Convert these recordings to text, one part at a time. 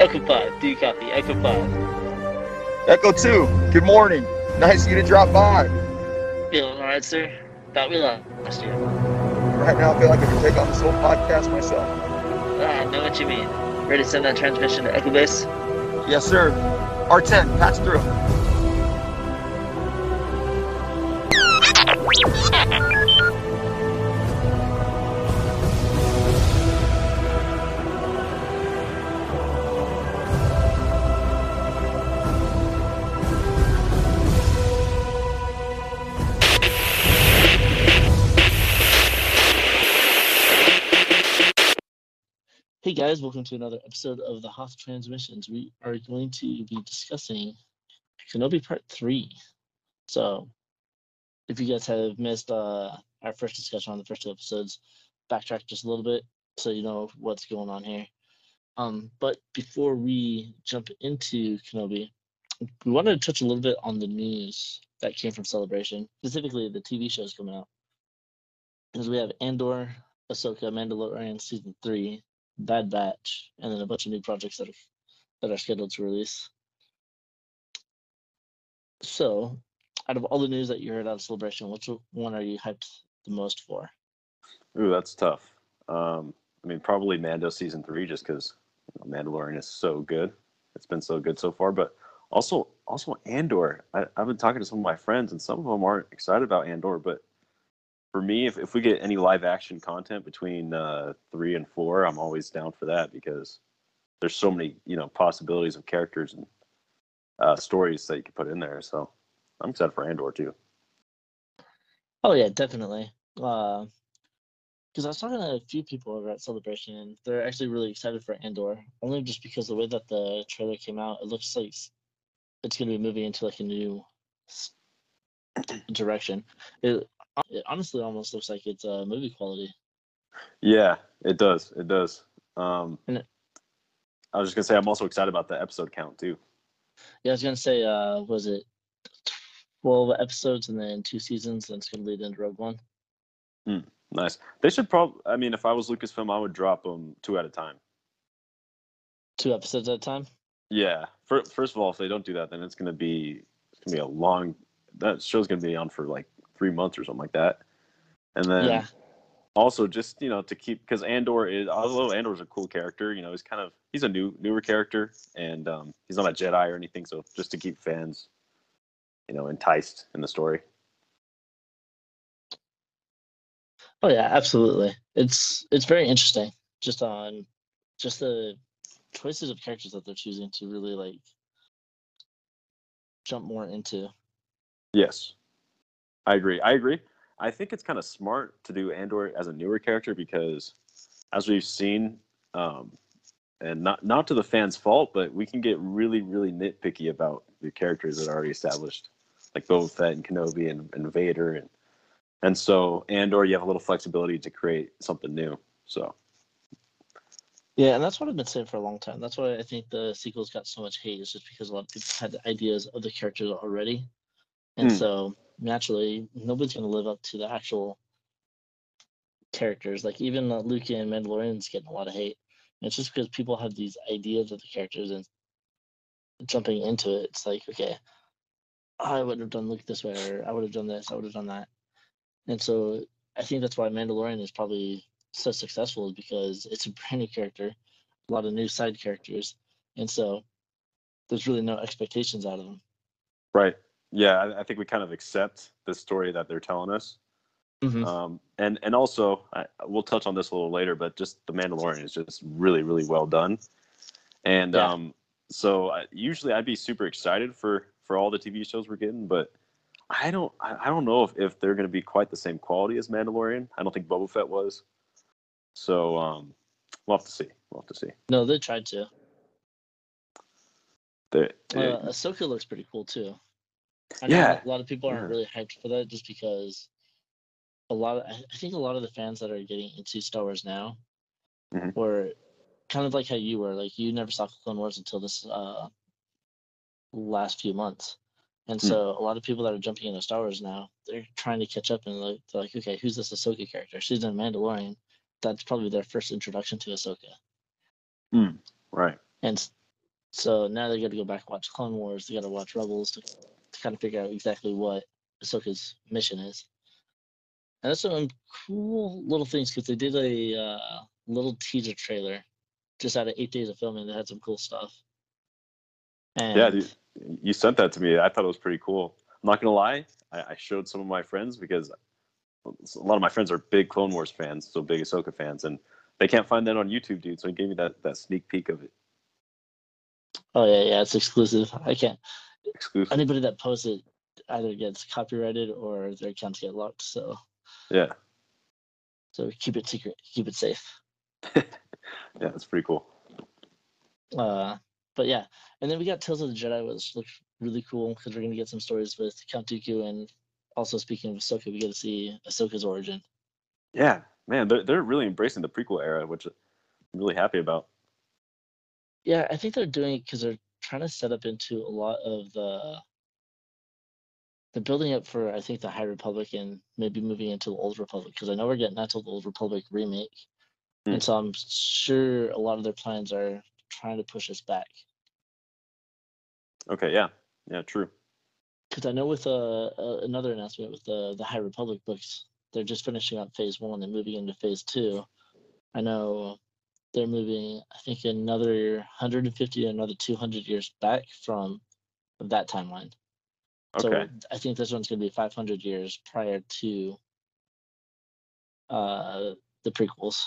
Echo 5, do you copy? Echo 5. Echo 2, good morning. Nice of you to drop by. Feeling alright, sir? Thought we lost you. Right now, I feel like I can take on this whole podcast myself. Ah, I know what you mean. Ready to send that transmission to Echo Base? Yes, sir. R10, patch through. Guys, welcome to another episode of the Hoth Transmissions. We are going to be discussing Kenobi Part 3. So, if you guys have missed uh, our first discussion on the first two episodes, backtrack just a little bit so you know what's going on here. Um, but before we jump into Kenobi, we wanted to touch a little bit on the news that came from Celebration, specifically the TV shows coming out. Because we have Andor, Ahsoka, Mandalorian Season 3, Bad Batch, and then a bunch of new projects that are that are scheduled to release. So, out of all the news that you heard out of Celebration, which one are you hyped the most for? Ooh, that's tough. Um, I mean, probably Mando season three, just because you know, Mandalorian is so good. It's been so good so far, but also also Andor. I, I've been talking to some of my friends, and some of them aren't excited about Andor, but for me, if, if we get any live action content between uh, three and four, I'm always down for that because there's so many you know possibilities of characters and uh, stories that you can put in there. So I'm excited for Andor too. Oh yeah, definitely. Because I was talking to a few people over at Celebration, and they're actually really excited for Andor. Only just because the way that the trailer came out, it looks like it's going to be moving into like a new direction. It, it honestly almost looks like it's uh, movie quality. Yeah, it does. It does. Um, And it- I was just gonna say I'm also excited about the episode count too. Yeah, I was gonna say, uh, was it twelve episodes and then two seasons, and it's gonna lead into Rogue One? Nice. They should probably. I mean, if I was Lucasfilm, I would drop them two at a time. Two episodes at a time. Yeah. For, first of all, if they don't do that, then it's gonna be it's gonna be a long. That show's gonna be on for like three months or something like that. And then yeah, also just you know to keep because Andor is although Andor's a cool character, you know he's kind of he's a new newer character and um, he's not a Jedi or anything, so just to keep fans, you know, enticed in the story. oh yeah, absolutely. It's it's very interesting, just on just the choices of characters that they're choosing to really like jump more into. Yes, I agree. I agree. I think it's kind of smart to do Andor as a newer character because, as we've seen, um, and not not to the fans' fault, but we can get really, really nitpicky about the characters that are already established, like Boba Fett and Kenobi and, and Vader, and and so Andor, you have a little flexibility to create something new. So Yeah, and that's what I've been saying for a long time. That's why I think the sequels got so much hate. Is just because a lot of people had ideas of the characters already, and Hmm. so naturally nobody's going to live up to the actual characters. Like even uh, Luke and Mandalorian's getting a lot of hate. And it's just because people have these ideas of the characters and jumping into it. It's like okay, I would have done Luke this way, or I would have done this, I would have done that, and so I think that's why Mandalorian is probably so successful is because it's a brand new character, a lot of new side characters, and so there's really no expectations out of them. right, yeah, I, I think we kind of accept the story that they're telling us. Mhm. Um, and and also, I, we'll touch on this a little later, but just the Mandalorian is just really, really well done. And Yeah. um, so I, usually I'd be super excited for for all the TV shows we're getting, but I don't I, I don't know if, if they're going to be quite the same quality as Mandalorian. I don't think Boba Fett was. So um, we'll have to see. We'll have to see. No, they tried to. They- Uh, Ahsoka looks pretty cool too. I know Yeah. a lot of people aren't Yeah. really hyped for that just because a lot of I think a lot of the fans that are getting into Star Wars now Mhm. were kind of like how you were. Like you never saw Clone Wars until this uh last few months. And Hmm. so a lot of people that are jumping into Star Wars now, they're trying to catch up and like they're like, okay, who's this Ahsoka character? She's in Mandalorian. That's probably their first introduction to Ahsoka. Right. And so now they got to go back and watch Clone Wars. They got to watch Rebels to, to kind of figure out exactly what Ahsoka's mission is. And that's some cool little things because they did a uh, little teaser trailer just out of eight days of filming. They had some cool stuff. And Yeah, dude, you sent that to me. I thought it was pretty cool. I'm not gonna lie, I, I showed some of my friends because a lot of my friends are big Clone Wars fans, so big Ahsoka fans, and they can't find that on YouTube, dude. So he gave me that that sneak peek of it, oh yeah, yeah, it's exclusive. I can't. Exclusive. Anybody that posts it either gets copyrighted or their accounts get locked. So Yeah, so keep it secret, keep it safe. yeah, that's pretty cool. Uh, but yeah, and then we got Tales of the Jedi, which looks really cool because we're gonna get some stories with Count Dooku, and also speaking of Ahsoka, we get to see Ahsoka's origin. Yeah, man, they're they're really embracing the prequel era, which I'm really happy about. Yeah, I think they're doing it because they're trying to set up into a lot of the the building up for I think the High Republic and maybe moving into the Old Republic because I know we're getting that to the Old Republic remake, Hmm. and so I'm sure a lot of their plans are trying to push us back. Okay, yeah, yeah, true. because I know with uh, uh, another announcement with the the High Republic books, they're just finishing up Phase One and moving into Phase Two. I know they're moving, I think, another 150 to another 200 years back from that timeline. Okay. So I think this one's going to be 500 years prior to uh, the prequels.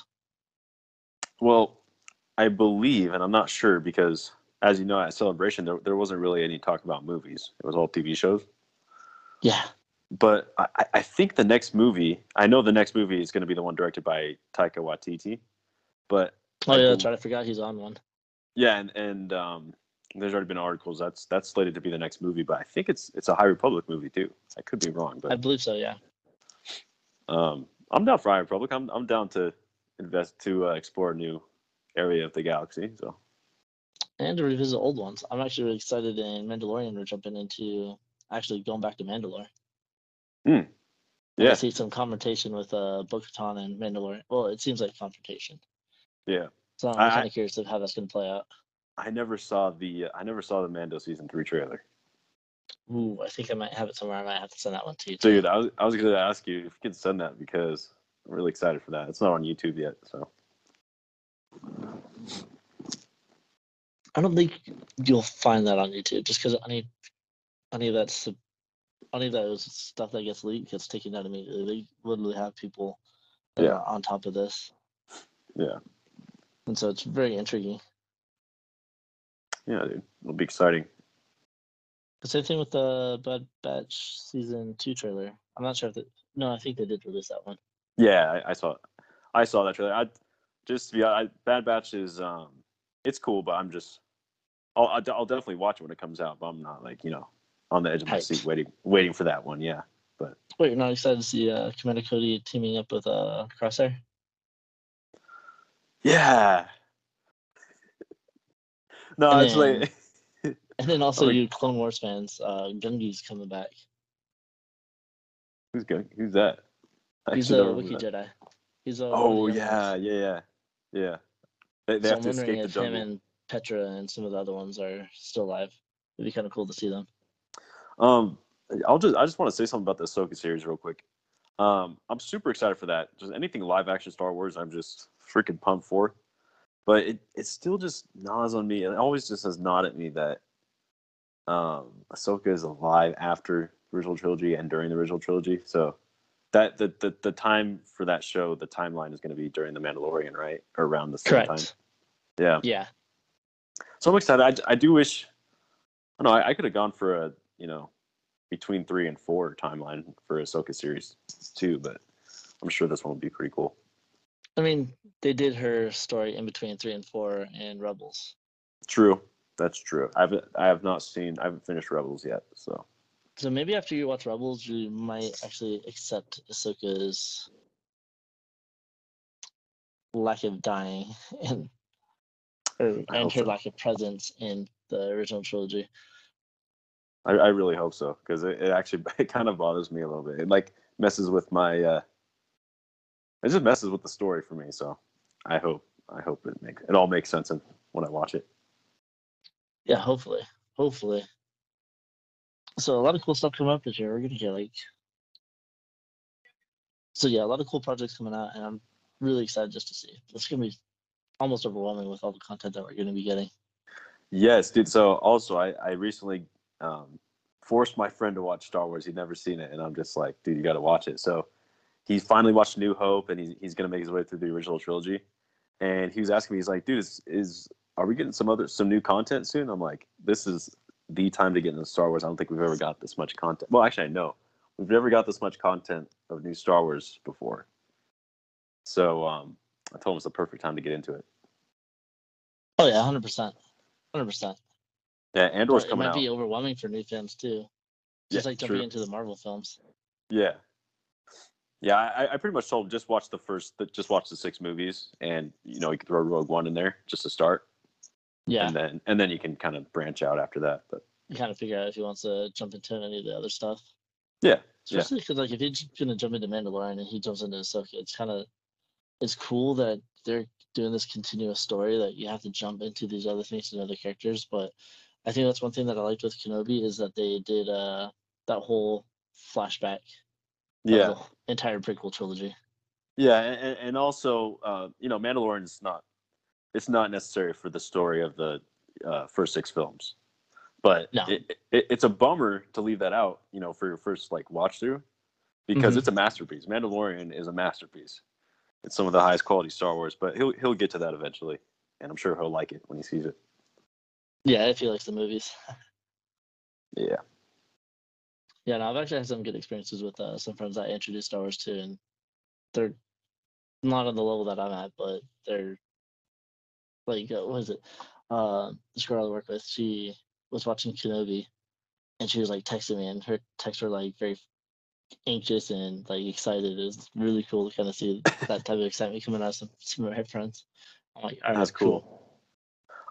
well, I believe, and I'm not sure because, as you know, at Celebration there there wasn't really any talk about movies. It was all TV shows. Yeah, but I, I- I think the next movie, I know the next movie is going to be the one directed by Taika Waititi, but oh I yeah, that's right. I forgot he's on one. yeah, and and um, there's already been articles that's that's slated to be the next movie, but I think it's it's a High Republic movie too. I could be wrong, but I believe so. Yeah. um, I'm down for High Republic. I'm I'm down to invest to uh, explore a new area of the galaxy. So and to revisit old ones. I'm actually really excited in Mandalorian. We're jumping into actually going back to Mandalore. And I yeah, see some confrontation with uh, Bo-Katan and Mandalorian. Well, it seems like confrontation. yeah. So I'm kind of curious of how that's going to play out. I never saw the uh, I never saw the Mando season three trailer. Ooh, I think I might have it somewhere. I might have to send that one to you. So, too. dude, I was I was going to ask you if you could send that because I'm really excited for that. It's not on YouTube yet, so. I don't think you'll find that on YouTube just because any any of that's any of those stuff that gets leaked gets taken down immediately. They literally have people Yeah. on top of this, Yeah, and so it's very intriguing. yeah, dude, it'll be exciting. The same thing with the Bad Batch season two trailer. I'm not sure if it. No, I think they did release that one. Yeah, I, I saw, I saw that trailer. I just yeah, I, Bad Batch is um, it's cool, but I'm just, I'll I'll I'll definitely watch it when it comes out, but I'm not like you know on the edge of my seat waiting waiting for that one. Yeah, but Wait, you're not excited to see uh, Commander Cody teaming up with uh, Crosshair? Yeah. no, And it's like And then also, you Clone Wars fans, uh, Gungi's coming back. who's going? Who's that? I He's a Wookiee that. Jedi. He's a Oh yeah, yeah, yeah, yeah. They, they so have I'm to escape the if him and Petro and some of the other ones are still alive. It'd be kind of cool to see them. Um, I'll just I just want to say something about the Ahsoka series real quick. Um, I'm super excited for that. Just anything live action Star Wars, I'm just freaking pumped for. But it it still just gnaws on me. It always just has gnawed at me that um Ahsoka is alive after the original trilogy and during the original trilogy. So that the the, the time for that show, the timeline is going to be during the Mandalorian, right? Or around the same Correct. time. Yeah. Yeah. So I'm excited. I, I do wish. I don't know. I, I could have gone for a you know between three and four timeline for Ahsoka series too, but I'm sure this one will be pretty cool. I mean, they did her story in between three and four in Rebels. True. That's true. I've I have not seen. I haven't finished Rebels yet. So So maybe after you watch Rebels, you might actually accept Ahsoka's lack of dying and and her so. lack of presence in the original trilogy. I, I really hope so because it, it actually it kind of bothers me a little bit. It like messes with my. uh It just messes with the story for me. So I hope I hope it makes it all makes sense when I watch it. Yeah, hopefully, hopefully. So a lot of cool stuff coming up this year. We're gonna get like. So yeah, a lot of cool projects coming out, and I'm really excited just to see. It's gonna be almost overwhelming with all the content that we're gonna be getting. Yes, dude. So also, I I recently um, forced my friend to watch Star Wars. He'd never seen it, and I'm just like, dude, you got to watch it. So he finally watched New Hope, and he's he's gonna make his way through the original trilogy. And he was asking me, he's like, dude, is is are we getting some other some new content soon? I'm like, this is the time to get into Star Wars. I don't think we've ever got this much content. Well, actually, I know we've never got this much content of new Star Wars before. So um, I told him it's the perfect time to get into it. Oh yeah, hundred percent, hundred percent. Yeah, Andor's It coming out. It might be overwhelming for new fans too. Just Yeah, like jumping true. into the Marvel films. Yeah, yeah. I, I pretty much told him just watch the first, just watch the six movies, and you know you can throw Rogue One in there just to start, Yeah, and then and then you can kind of branch out after that. But you kind of figure out if he wants to jump into any of the other stuff. yeah, Yeah. Especially because like if he's gonna jump into Mandalorian and he jumps into Ahsoka, it's kind of it's cool that they're doing this continuous story that you have to jump into these other things and other characters. But I think that's one thing that I liked with Kenobi is that they did uh that whole flashback, yeah, entire prequel trilogy. yeah, and, and also uh, you know Mandalorian is not it's not necessary for the story of the uh, first six films, but No. it, it, it's a bummer to leave that out. You know, for your first like watch through, because Mhm. it's a masterpiece. Mandalorian is a masterpiece. It's some of the highest quality Star Wars, but he'll he'll get to that eventually, and I'm sure he'll like it when he sees it. Yeah, if he likes the movies. Yeah, Yeah, no, I've actually had some good experiences with uh, some friends I introduced Star Wars to, and they're not on the level that I'm at, but they're like, uh, what is it? Uh, this girl I work with, she was watching Kenobi, and she was like texting me, and her texts were like very anxious and like excited. It was really cool to kind of see that type of excitement coming out of some, some of my friends. I'm like, right, that's cool.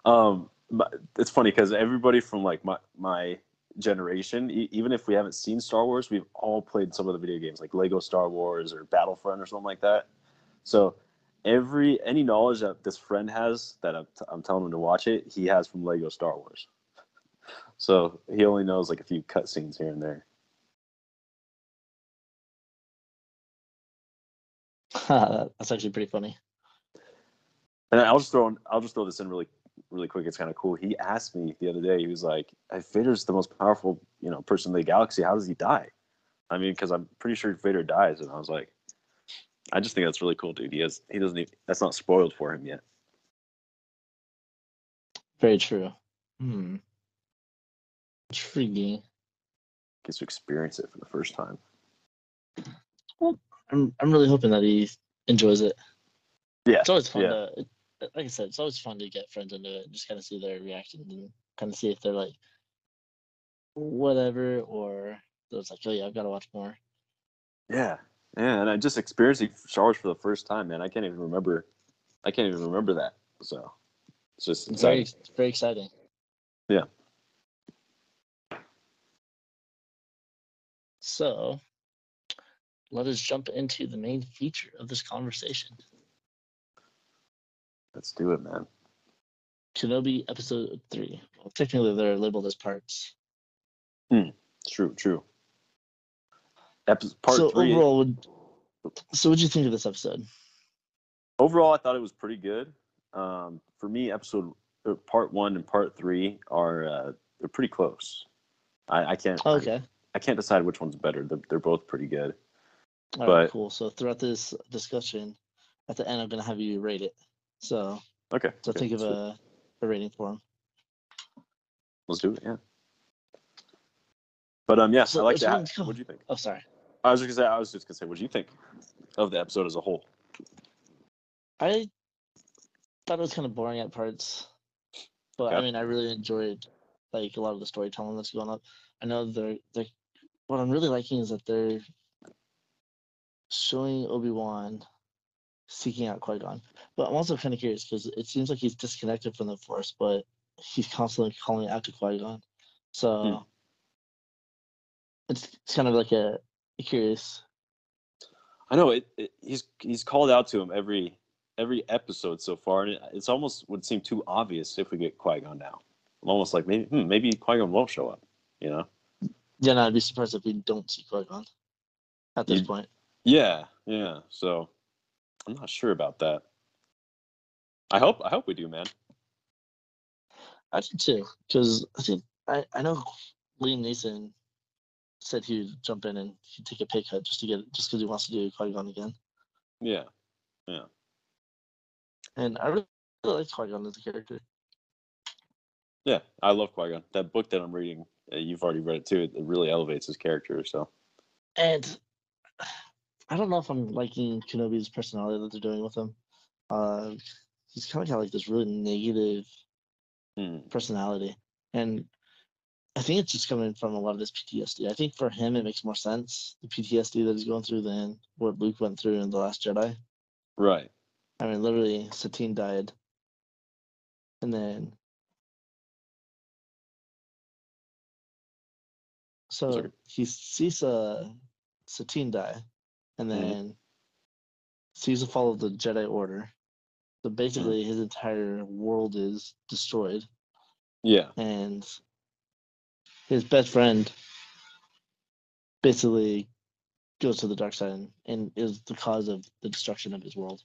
Um, but it's funny because everybody from like my my generation, e- even if we haven't seen Star Wars, we've all played some of the video games like Lego Star Wars or Battlefront or something like that. So every any knowledge that this friend has that I'm, t- I'm telling him to watch it, he has from Lego Star Wars. So he only knows like a few cutscenes here and there. That's actually pretty funny. And I'll just throw in, I'll just throw this in really really quick. It's kind of cool. He asked me the other day. He was like, "If Vader's the most powerful you know person in the galaxy, how does he die?" I mean, because I'm pretty sure Vader dies, and I was like, I just think that's really cool, dude. He has he doesn't even, that's not spoiled for him yet. Very true. Hmm. Intriguing. Gets to experience it for the first time. Well, I'm I'm really hoping that he enjoys it. Yeah, It's always fun yeah. to, like I said, it's always fun to get friends into it and just kind of see their reactions and kind of see if they're like, whatever, or it's like, oh yeah, I've got to watch more. yeah, yeah. And I just experiencing Star Wars for the first time, man. I can't even remember. I can't even remember that. So it's just It's very, it's very exciting. Yeah. So, let us jump into the main feature of this conversation. Let's do it, man. Kenobi Episode Three. Well, technically, they're labeled as parts. Hmm. True, true. Epi- part so three. overall, would, so what'd you think of this episode? overall, I thought it was pretty good. Um, for me, episode uh, part one and part three are uh, they're pretty close. I, I can't Oh, okay. I, can't decide which one's better. They're, they're both pretty good. All right, But- cool. So throughout this discussion, at the end, I'm gonna have you rate it. So, Okay, so okay, think of a, a rating for him. let's do it. Yeah. But um, yes, So I like that. What do you think? Oh, sorry. I was just gonna say. I was just gonna say. What do you think of the episode as a whole? I thought it was kind of boring at parts, but I mean, I really enjoyed like a lot of the storytelling that's going up. I know they're they're what I'm really liking is that they're showing Obi Wan seeking out Qui Gon, but I'm also kind of curious because it seems like he's disconnected from the Force, but he's constantly calling out to Qui Gon. So Hmm. it's, it's kind of like a, a curious. I know it, it. He's he's called out to him every every episode so far, and it, it's almost would seem too obvious if we get Qui Gon now. I'm almost like maybe hmm, maybe Qui Gon won't show up. You know? Yeah, no, I'd be surprised if we don't see Qui Gon at this You- point. Yeah, yeah. So I'm not sure about that. I hope I hope we do, man. I do too, because I think I, I know Liam Neeson said he would jump in and he'd take a pay cut just to get just because he wants to do Qui Gon again. Yeah. Yeah. And I really like Qui Gon as a character. Yeah, I love Qui Gon. That book that I'm reading, uh, you've already read it too. It really elevates his character. So And I don't know if I'm liking Kenobi's personality that they're doing with him. Uh, he's kind of got like this really negative hmm, personality, and I think it's just coming from a lot of this PTSD. I think for him it makes more sense the PTSD that he's going through than what Luke went through in the Last Jedi. right. I mean, literally, Satine died, and then so he sees uh, Satine die, and Mhm. then sees the fall of the Jedi Order. So basically, his entire world is destroyed, Yeah. and his best friend basically goes to the dark side and, and is the cause of the destruction of his world.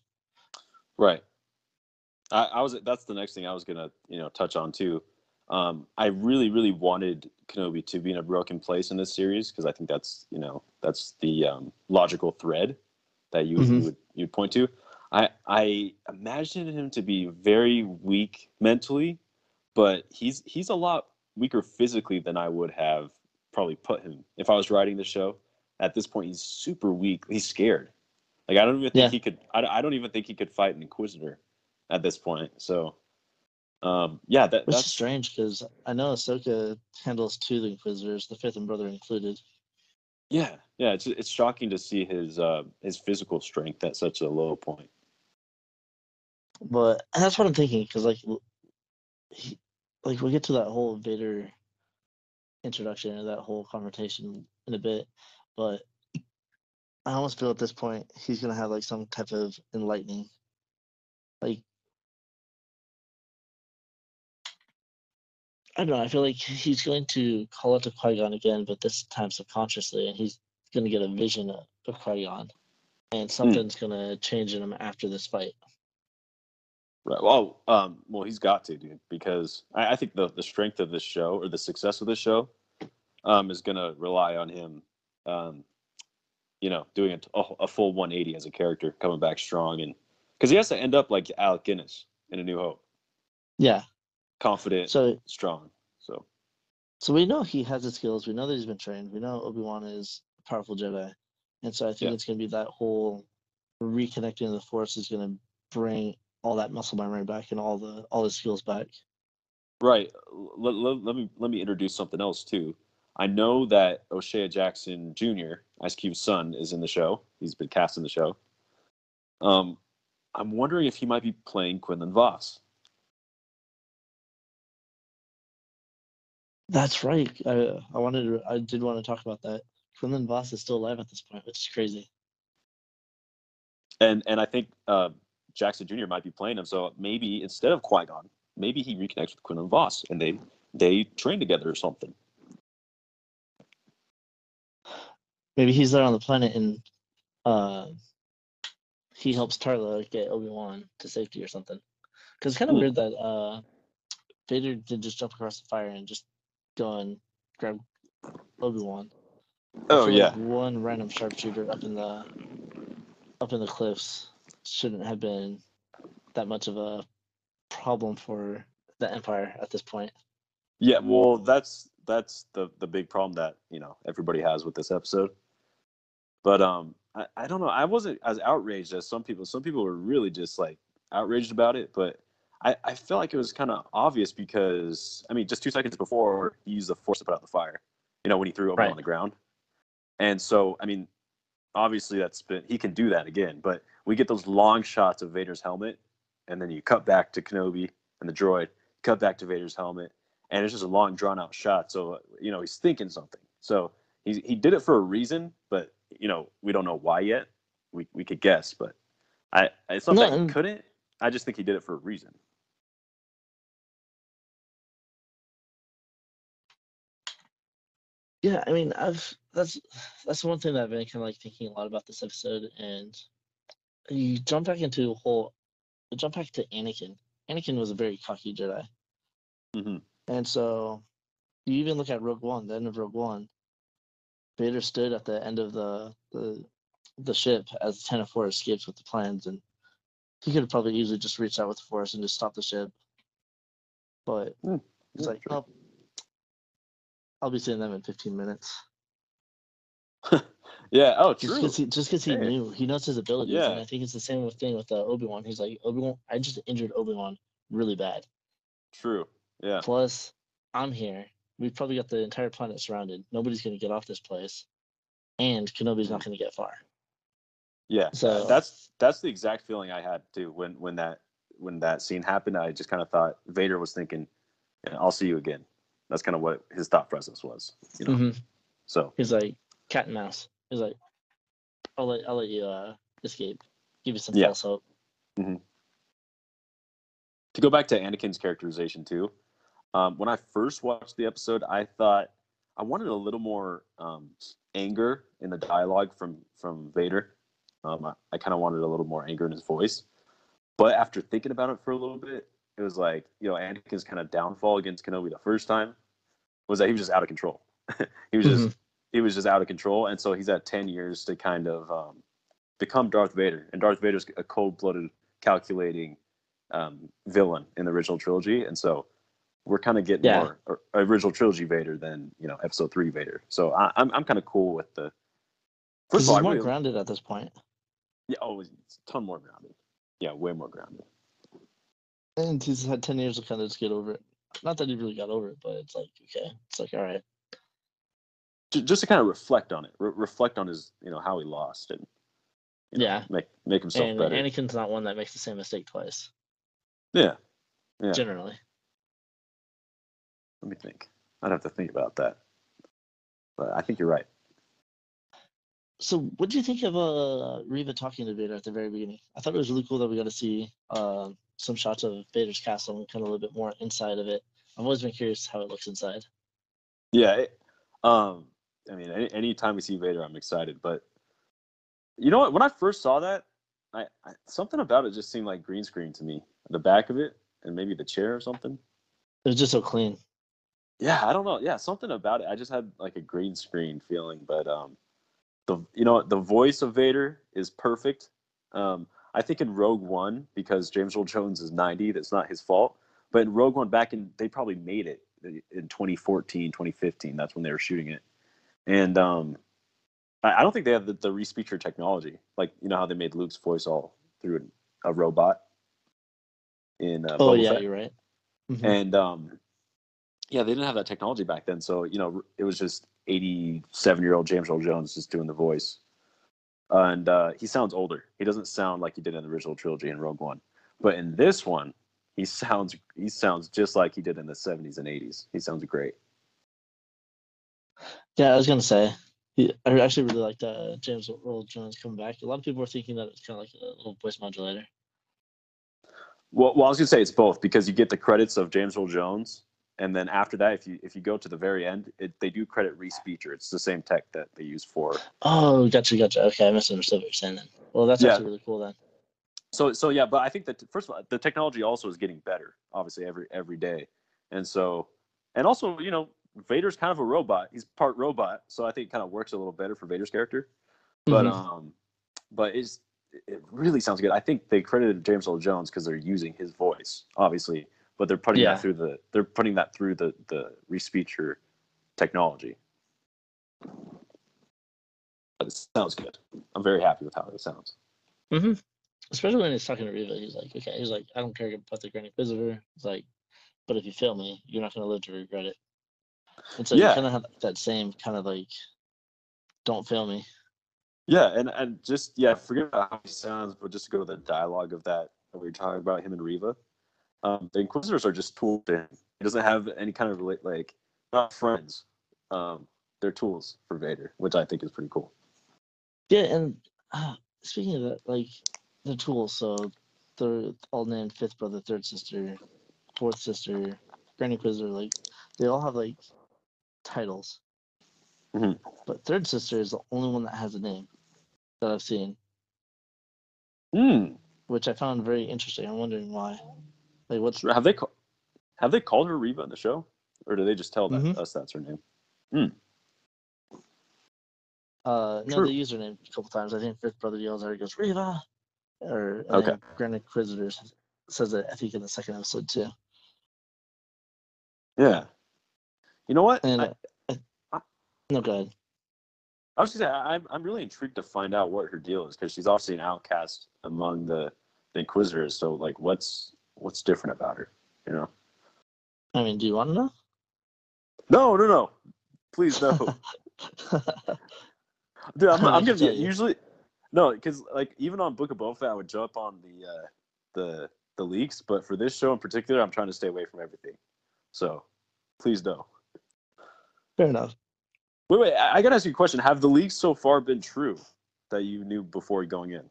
Right. I, I was. That's the next thing I was gonna, you know, touch on too. Um, I really, really wanted Kenobi to be in a broken place in this series because I think that's, you know, that's the um, logical thread that you, Mhm. would you'd point to. I I imagined him to be very weak mentally, but he's he's a lot weaker physically than I would have probably put him if I was writing the show. At this point, he's super weak. He's scared. Like I don't even think Yeah. he could. I, I don't even think he could fight an Inquisitor at this point. So, um, yeah, that Which that's strange because I know Ahsoka handles two of the Inquisitors, the fifth and brother included. yeah, yeah. It's it's shocking to see his uh, his physical strength at such a low point. But that's what I'm thinking because like, he, like we'll get to that whole Vader introduction and that whole confrontation in a bit, but I almost feel at this point he's gonna have like some type of enlightening, like. I don't know. I feel like he's going to call out to Qui Gon again, but this time subconsciously, and he's going to get a vision of, of Qui Gon, and something's going to change in him after this fight. Right. Well, um, well, he's got to, dude, because I, I think the the strength of this show or the success of this show, um, is gonna rely on him, um, you know, doing a, a full 180 as a character, coming back strong, and because he has to end up like Alec Guinness in A New Hope, Yeah. Confident, So strong. So So we know he has the skills. We know that he's been trained. We know Obi Wan is a powerful Jedi, and so I think Yeah. it's going to be that whole reconnecting the Force is going to bring all that muscle memory back and all the all the skills back. Right. Let, let, let me let me introduce something else too. I know that O'Shea Jackson Jr., Ice Cube's son, is in the show. He's been cast in the show. Um, I'm wondering if he might be playing Quinlan Vos. That's right. I I wanted to, I did want to talk about that. Quinlan Vos is still alive at this point, which is crazy. And and I think uh, Jackson Jr. might be playing him. So maybe instead of Qui Gon, maybe he reconnects with Quinlan Vos and they they train together or something. Maybe he's there on the planet and uh he helps Tala get Obi Wan to safety or something. Because it's kind of Hmm. weird that uh Vader did just jump across the fire and just go and grab Obi Wan. Oh yeah, one random sharpshooter up in the up in the cliffs shouldn't have been that much of a problem for the Empire at this point. yeah. Well, that's that's the the big problem that you know everybody has with this episode. But um, I, I don't know. I wasn't as outraged as some people. Some people were really just like outraged about it, but I, I felt like it was kind of obvious because I mean, just two seconds before he used the force to put out the fire. You know, when he threw him Right. on the ground. And so, I mean, obviously that's been he can do that again. But we get those long shots of Vader's helmet, and then you cut back to Kenobi and the droid, cut back to Vader's helmet, and it's just a long drawn out shot. So you know he's thinking something. So he he did it for a reason, but you know we don't know why yet. We we could guess, but I it's not No, that he couldn't. I just think he did it for a reason. Yeah, I mean, I've that's that's one thing that I've been kind of like thinking a lot about this episode, and you jump back into a whole, jump back to Anakin. Anakin was a very cocky Jedi, hmm and so you even look at Rogue One, the end of Rogue One. Vader stood at the end of the the the ship as Tantive IV escapes with the plans, and he could have probably easily just reached out with the Force and just stopped the ship, but Hmm, he's like, true. "Oh, I'll be seeing them in 15 minutes." Yeah. Oh, true. Just because he, just 'cause he Hey. knew, he knows his abilities, and Yeah. I think it's the same thing with uh, Obi Wan. He's like Obi Wan. I just injured Obi Wan really bad. True. Yeah. Plus, I'm here. We've probably got the entire planet surrounded. Nobody's gonna get off this place, and Kenobi's not gonna get far. Yeah. So That's that's the exact feeling I had too when when that when that scene happened. I just kind of thought Vader was thinking, "I'll see you again." That's kind of what his thought process was. You know. Mhm. So he's like cat and mouse. He's like, I'll let I'll let you uh, escape. Give you some Yeah. false hope. to go back to Anakin's characterization too, um, when I first watched the episode, I thought I wanted a little more um, anger in the dialogue from from Vader. Um, I, I kind of wanted a little more anger in his voice, but after thinking about it for a little bit, it was like you know Anakin's kind of downfall against Kenobi the first time was that he was just out of control. he was just he was just out of control, and so he's had ten years to kind of um, become Darth Vader, and Darth Vader's a cold-blooded, calculating um, villain in the original trilogy, and so we're kind of getting Yeah. more or, original trilogy Vader than you know Episode Three Vader. So I, I'm I'm kind of cool with the. First of all, he's more really, grounded at this point, yeah, oh, it's a ton more grounded. Yeah, way more grounded. and he's had 10 years to kind of just get over it. Not that he really got over it, but it's like okay, it's like all right. Just to kind of reflect on it, re- reflect on his, you know, how he lost, and you know, Yeah. make make himself And better. Anakin's not one that makes the same mistake twice. yeah, Yeah. Generally. let me think. I'd have to think about that, but I think you're right. So, what do you think of uh, Reva talking to Vader at the very beginning? I thought it was really cool that we got to see uh, some shots of Vader's castle and kind of a little bit more inside of it. I've always been curious how it looks inside. Yeah. It, um, I mean, any anytime we see Vader, I'm excited. But you know what? When I first saw that, I, I something about it just seemed like green screen to me. The back of it, and maybe the chair or something. It was just so clean. Yeah, I don't know. Yeah, something about it. I just had like a green screen feeling. But um, the you know the voice of Vader is perfect. Um, I think in Rogue One because James Earl Jones is 90, that's not his fault. But in Rogue One, back in they probably made it in 2014, 2015. That's when they were shooting it. And um, I, I don't think they have the, the respeecher technology. Like you know how they made Luke's voice all through a robot in uh, Oh, Boba yeah, Fett. you're right. Mhm. And um, yeah, they didn't have that technology back then. So you know, it was just 87 year old James Earl Jones just doing the voice. And uh, he sounds older. He doesn't sound like he did in the original trilogy in Rogue One, but in this one, he sounds he sounds just like he did in the 70s and 80s. He sounds great. Yeah, I was going to say, he, I actually really liked uh, James Earl Jones coming back. A lot of people were thinking that it's kind of like a little voice modulator. Well, well, I was gonna say it's both because you get the credits of James Earl Jones, and then after that, if you if you go to the very end, it, they do credit Respeecher. It's the same tech that they use for. Oh, gotcha, gotcha. Okay, I misunderstood what you're saying then. Well, that's Yeah. actually really cool then. So so yeah, but I think that first of all, the technology also is getting better, obviously every every day, and so and also you know Vader's kind of a robot. He's part robot, so I think it kind of works a little better for Vader's character. But Mhm. um, but it's it really sounds good. I think they credited James Earl Jones because they're using his voice, obviously, but they're putting Yeah. that through the they're putting that through the the respeecher technology. But it sounds good. I'm very happy with how it sounds. hmm Especially when he's talking to Reva, he's like, okay, he's like, I don't care about the Grand Inquisitor. He's like, but if you fail me, you're not going to live to regret it. And so you Yeah. kind of have that same kind of like, don't fail me. Yeah, and and just yeah, forget about how he sounds, but just to go to the dialogue of that that we were talking about him and Reva. Um, the Inquisitors are just tools. He doesn't have any kind of rela- like not friends. Um, they're tools for Vader, which I think is pretty cool. Yeah, and uh, speaking of that, like the tools, so they're all named fifth brother, third sister, fourth sister, Grand Inquisitor. Like they all have like titles, Mhm. but third sister is the only one that has a name that I've seen, Hmm. which I found very interesting. I'm wondering why. Like, what's Have they ca- have they called her Reva in the show, or do they just tell that, Mhm. us that's her name? uh no? True. They use her name a couple times. I think fifth brother yells at her, goes Reva, or and Okay. then Grand Inquisitor says it. I think in the second episode too. Yeah. You know what? And I, uh, I, no, go ahead. I was gonna say I, I'm I'm really intrigued to find out what her deal is because she's obviously an outcast among the, the Inquisitors. So like, what's what's different about her? You know? I mean, do you want to know? No, no, no. Please no, dude. I'm, I'm gonna usually no because like even on Book of Boba I would jump on the uh, the the leaks, but for this show in particular, I'm trying to stay away from everything. So please no. Fair enough. Wait, wait. I, I gotta ask you a question. Have the leaks so far been true that you knew before going in?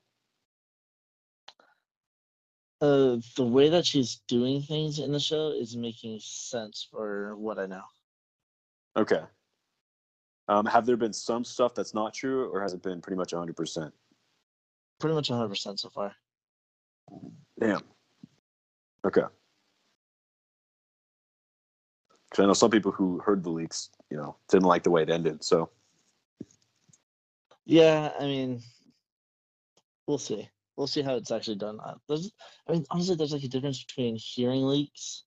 Uh, the way that she's doing things in the show is making sense for what I know. Okay. Um, have there been some stuff that's not true, or has it been pretty much 100%? Pretty much 100% so far. Damn. Okay. 'Cause I know some people who heard the leaks, you know, didn't like the way it ended. So, Yeah, I mean, we'll see. We'll see how it's actually done. Uh, There's, I mean, honestly, there's like a difference between hearing leaks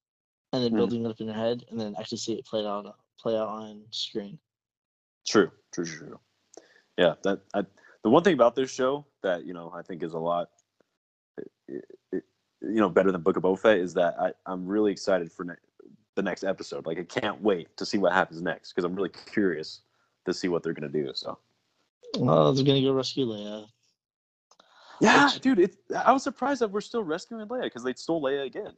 and then Mhm. building it up in your head, and then actually see it played out play out on screen. true, true, true, true. Yeah, that I, the one thing about this show that you know I think is a lot, it, it, you know, better than Book of Boba is that I I'm really excited for ne- the next episode. Like I can't wait to see what happens next because I'm really curious to see what they're gonna do. So. Oh, they're gonna go rescue Leia. Yeah, Which- dude. It, I was surprised that we're still rescuing Leia because they stole Leia again.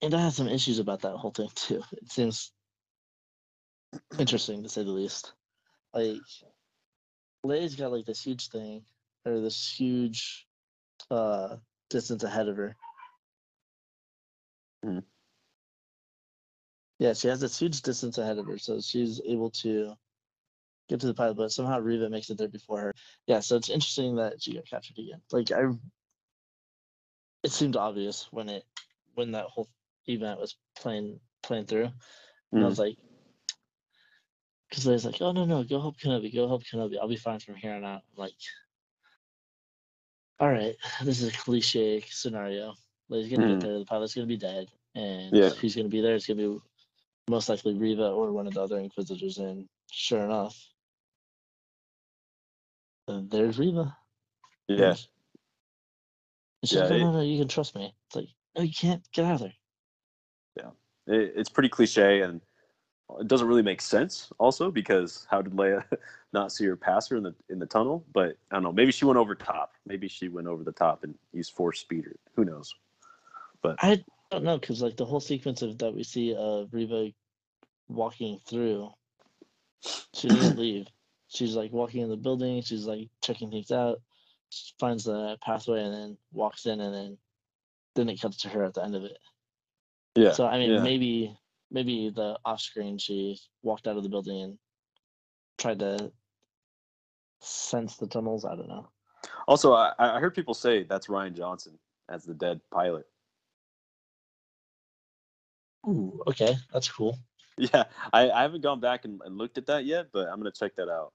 And I have some issues about that whole thing too. It seems interesting to say the least. Like Leia's got like this huge thing or this huge uh distance ahead of her. Mhm. Yeah, she has this huge distance ahead of her, so she's able to get to the pilot, but somehow Reva makes it there before her. Yeah, so it's interesting that she got captured again. Like I it seemed obvious when it when that whole event was playing playing through. And I Mhm. was like, because Leia's like, oh no no, go help Kenobi, go help Kenobi. I'll be fine from here on out. I'm like, all right, this is a cliche scenario. Leia's gonna Mhm. get there, the pilot's gonna be dead, and Yeah. who's gonna be there? It's gonna be most likely Reva or one of the other Inquisitors. And sure enough, there's Reva. Yeah, she's Yeah, like, no, no, no, you can trust me. It's like, no, you can't. Get out of there. it, it's pretty cliche and it doesn't really make sense. Also, because how did Leia not see her pass her in the in the tunnel? But I don't know. Maybe she went over top. Maybe she went over the top and used force speeder. Who knows? But I don't know because like the whole sequence of that we see uh, of Reva walking through, she doesn't leave. She's like walking in the building. She's like checking things out. She finds the pathway and then walks in, and then then it cuts to her at the end of it. Yeah. So I mean, yeah. maybe maybe the off screen she walked out of the building and tried to sense the tunnels. I don't know. Also, I, I heard people say that's Rian Johnson as the dead pilot. Ooh, okay, that's cool. Yeah, I, I haven't gone back and, and looked at that yet, but I'm gonna check that out.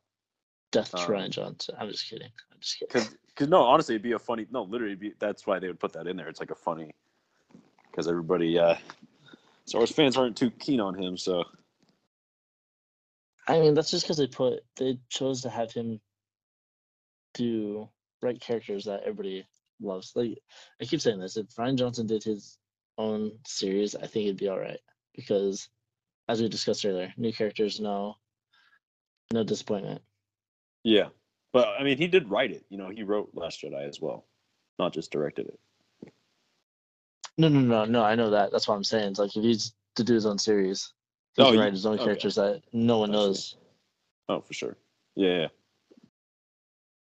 Death to Um, Rian Johnson. I'm just kidding. I'm just kidding. Cause, cause no, honestly, it'd be a funny. No, literally, be, that's why they would put that in there. It's like a funny, because everybody, uh, Star Wars fans aren't too keen on him. So I mean, that's just because they put they chose to have him do right characters that everybody loves. Like I keep saying this, if Rian Johnson did his own series, I think it'd be all right because, as we discussed earlier, new characters, no, no disappointment. Yeah, but I mean, he did write it. You know, he wrote Last Jedi as well, not just directed it. No, no, no, no. I know that. That's what I'm saying. It's like if he's to do his own series, He Oh, can write his own okay. characters that no one knows. Oh, for sure. Yeah, yeah.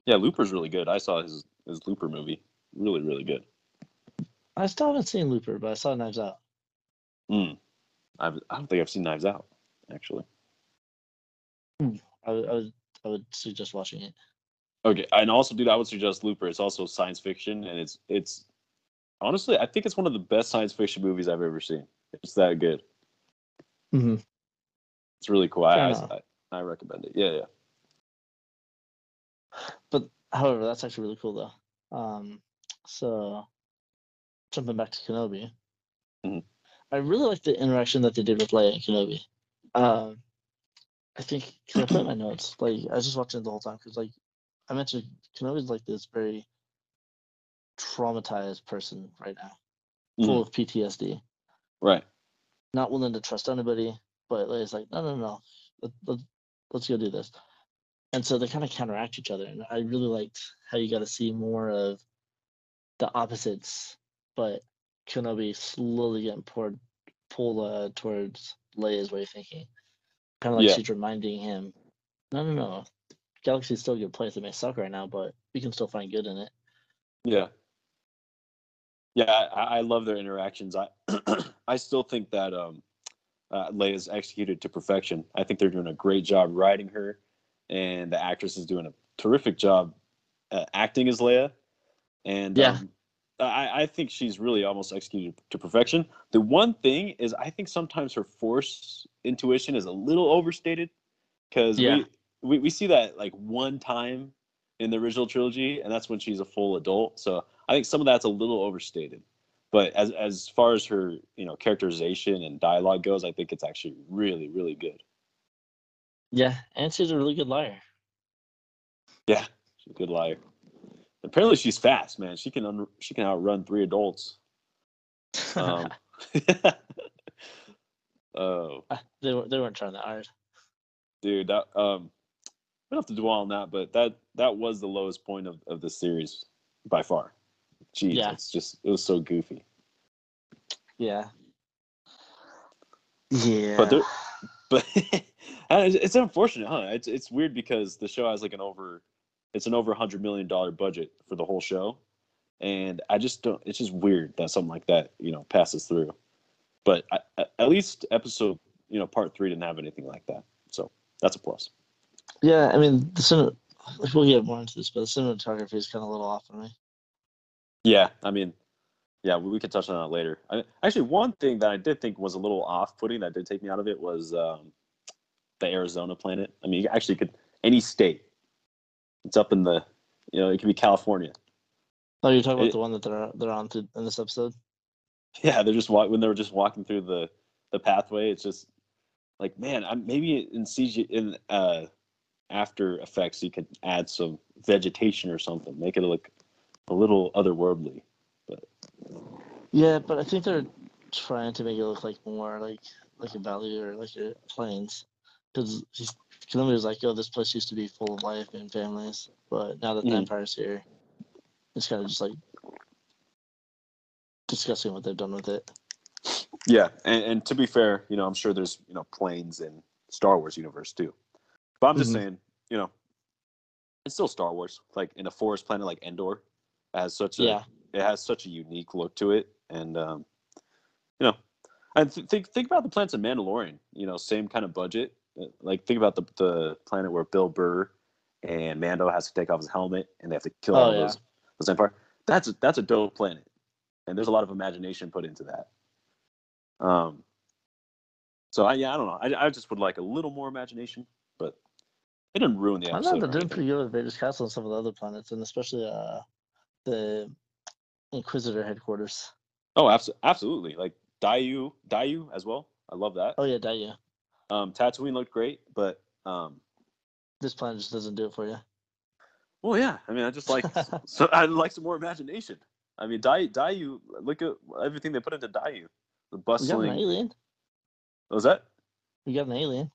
Yeah, Looper's really good. I saw his his Looper movie. Really, really good. I still haven't seen Looper, but I saw Knives Out. Mm. I've, I don't think I've seen Knives Out actually. I, would- I would I would suggest watching it. Okay, and also, dude, I would suggest Looper. It's also science fiction, and it's it's honestly, I think it's one of the best science fiction movies I've ever seen. It's that good. Mm-hmm. It's really cool. I, I. I recommend it. Yeah, yeah. But however, that's actually really cool though. Um, so jumping back to Kenobi, Mhm. I really like the interaction that they did with Leia and Kenobi. Um, I think because I put in my notes, like I was just watching it the whole time because, like I mentioned, Kenobi's like this very traumatized person right now, full Mhm. of PTSD, Right. not willing to trust anybody. But Leia's like, no, no, no, let, let, let's go do this. And so they kind of counteract each other. And I really liked how you got to see more of the opposites, but Kenobi slowly getting poured, pulled uh, towards Leia's way of thinking. Kind of like Yeah. she's reminding him, no, no, no. Galaxy's still a good place. It may suck right now, but we can still find good in it. Yeah. Yeah, I, I love their interactions. I I still think that um, uh, Leia's executed to perfection. I think they're doing a great job writing her, and the actress is doing a terrific job uh, acting as Leia. And Yeah. um, I, I think she's really almost executed to perfection. The one thing is, I think sometimes her force intuition is a little overstated because Yeah. we, we we see that like one time in the original trilogy, and that's when she's a full adult. So I think some of that's a little overstated. But as as far as her you know characterization and dialogue goes, I think it's actually really really good. Yeah, and she's a really good liar. Yeah, she's a good liar. Apparently, she's fast, man. She can un- she can outrun three adults. Um, oh, they, were, they weren't trying that hard. dude, that um, we don't have to dwell on that, but that that was the lowest point of of the series by far. Jeez, Yeah. it's just it was so goofy. Yeah. Yeah. But there, but it's it's unfortunate, huh? It's it's weird because the show has like an over, it's an over a hundred million dollar budget for the whole show, and I just don't. It's just weird that something like that you know passes through. But I, at least episode you know part three didn't have anything like that, so that's a plus. Yeah, I mean, the cine- we'll get more into this, but the cinematography is kind of a little off for me. Yeah, I mean, yeah, we, we could touch on that later. I, actually, one thing that I did think was a little off-putting that did take me out of it was um, the Arizona planet. I mean, you actually could any state. It's up in the, you know, it could be California. Oh, you're talking about It- the one that they're they're on to in this episode? Yeah, they're just walk when they were just walking through the the pathway. It's just like, man, I'm, maybe in CG in uh, After Effects you could add some vegetation or something, make it look a little otherworldly. But yeah, but I think they're trying to make it look like more like like a valley or like a plains, because Columbia was like, yo, this place used to be full of life and families, but now that the Mhm. Empire's here, it's kind of just like discussing what they've done with it. Yeah, and, and to be fair, you know, I'm sure there's you know planes in Star Wars universe too, but I'm just Mhm. saying, you know, it's still Star Wars. Like in a forest planet like Endor, it has such a Yeah. it has such a unique look to it, and um, you know, and th- think think about the planets in Mandalorian. You know, same kind of budget. Like think about the the planet where Bill Burr and Mando has to take off his helmet, and they have to kill all Oh, yeah. those those Empire. That's a, that's a dope planet, and there's a lot of imagination put into that. Um. So I yeah I don't know I I just would like a little more imagination, but it didn't ruin the I episode. know or they're doing pretty good with Vader's Castle and some of the other planets, and especially uh the Inquisitor headquarters. Oh, abso- absolutely. Like Daiyu, Daiyu as well. I love that. Oh yeah, Daiyu. Um, Tatooine looked great, but um, This planet just doesn't do it for you. well, yeah. I mean, I just like so I like some more imagination. I mean, Daiyu, Daiyu look at everything they put into Daiyu. The bustling. We got an alien. What was that? We got an alien.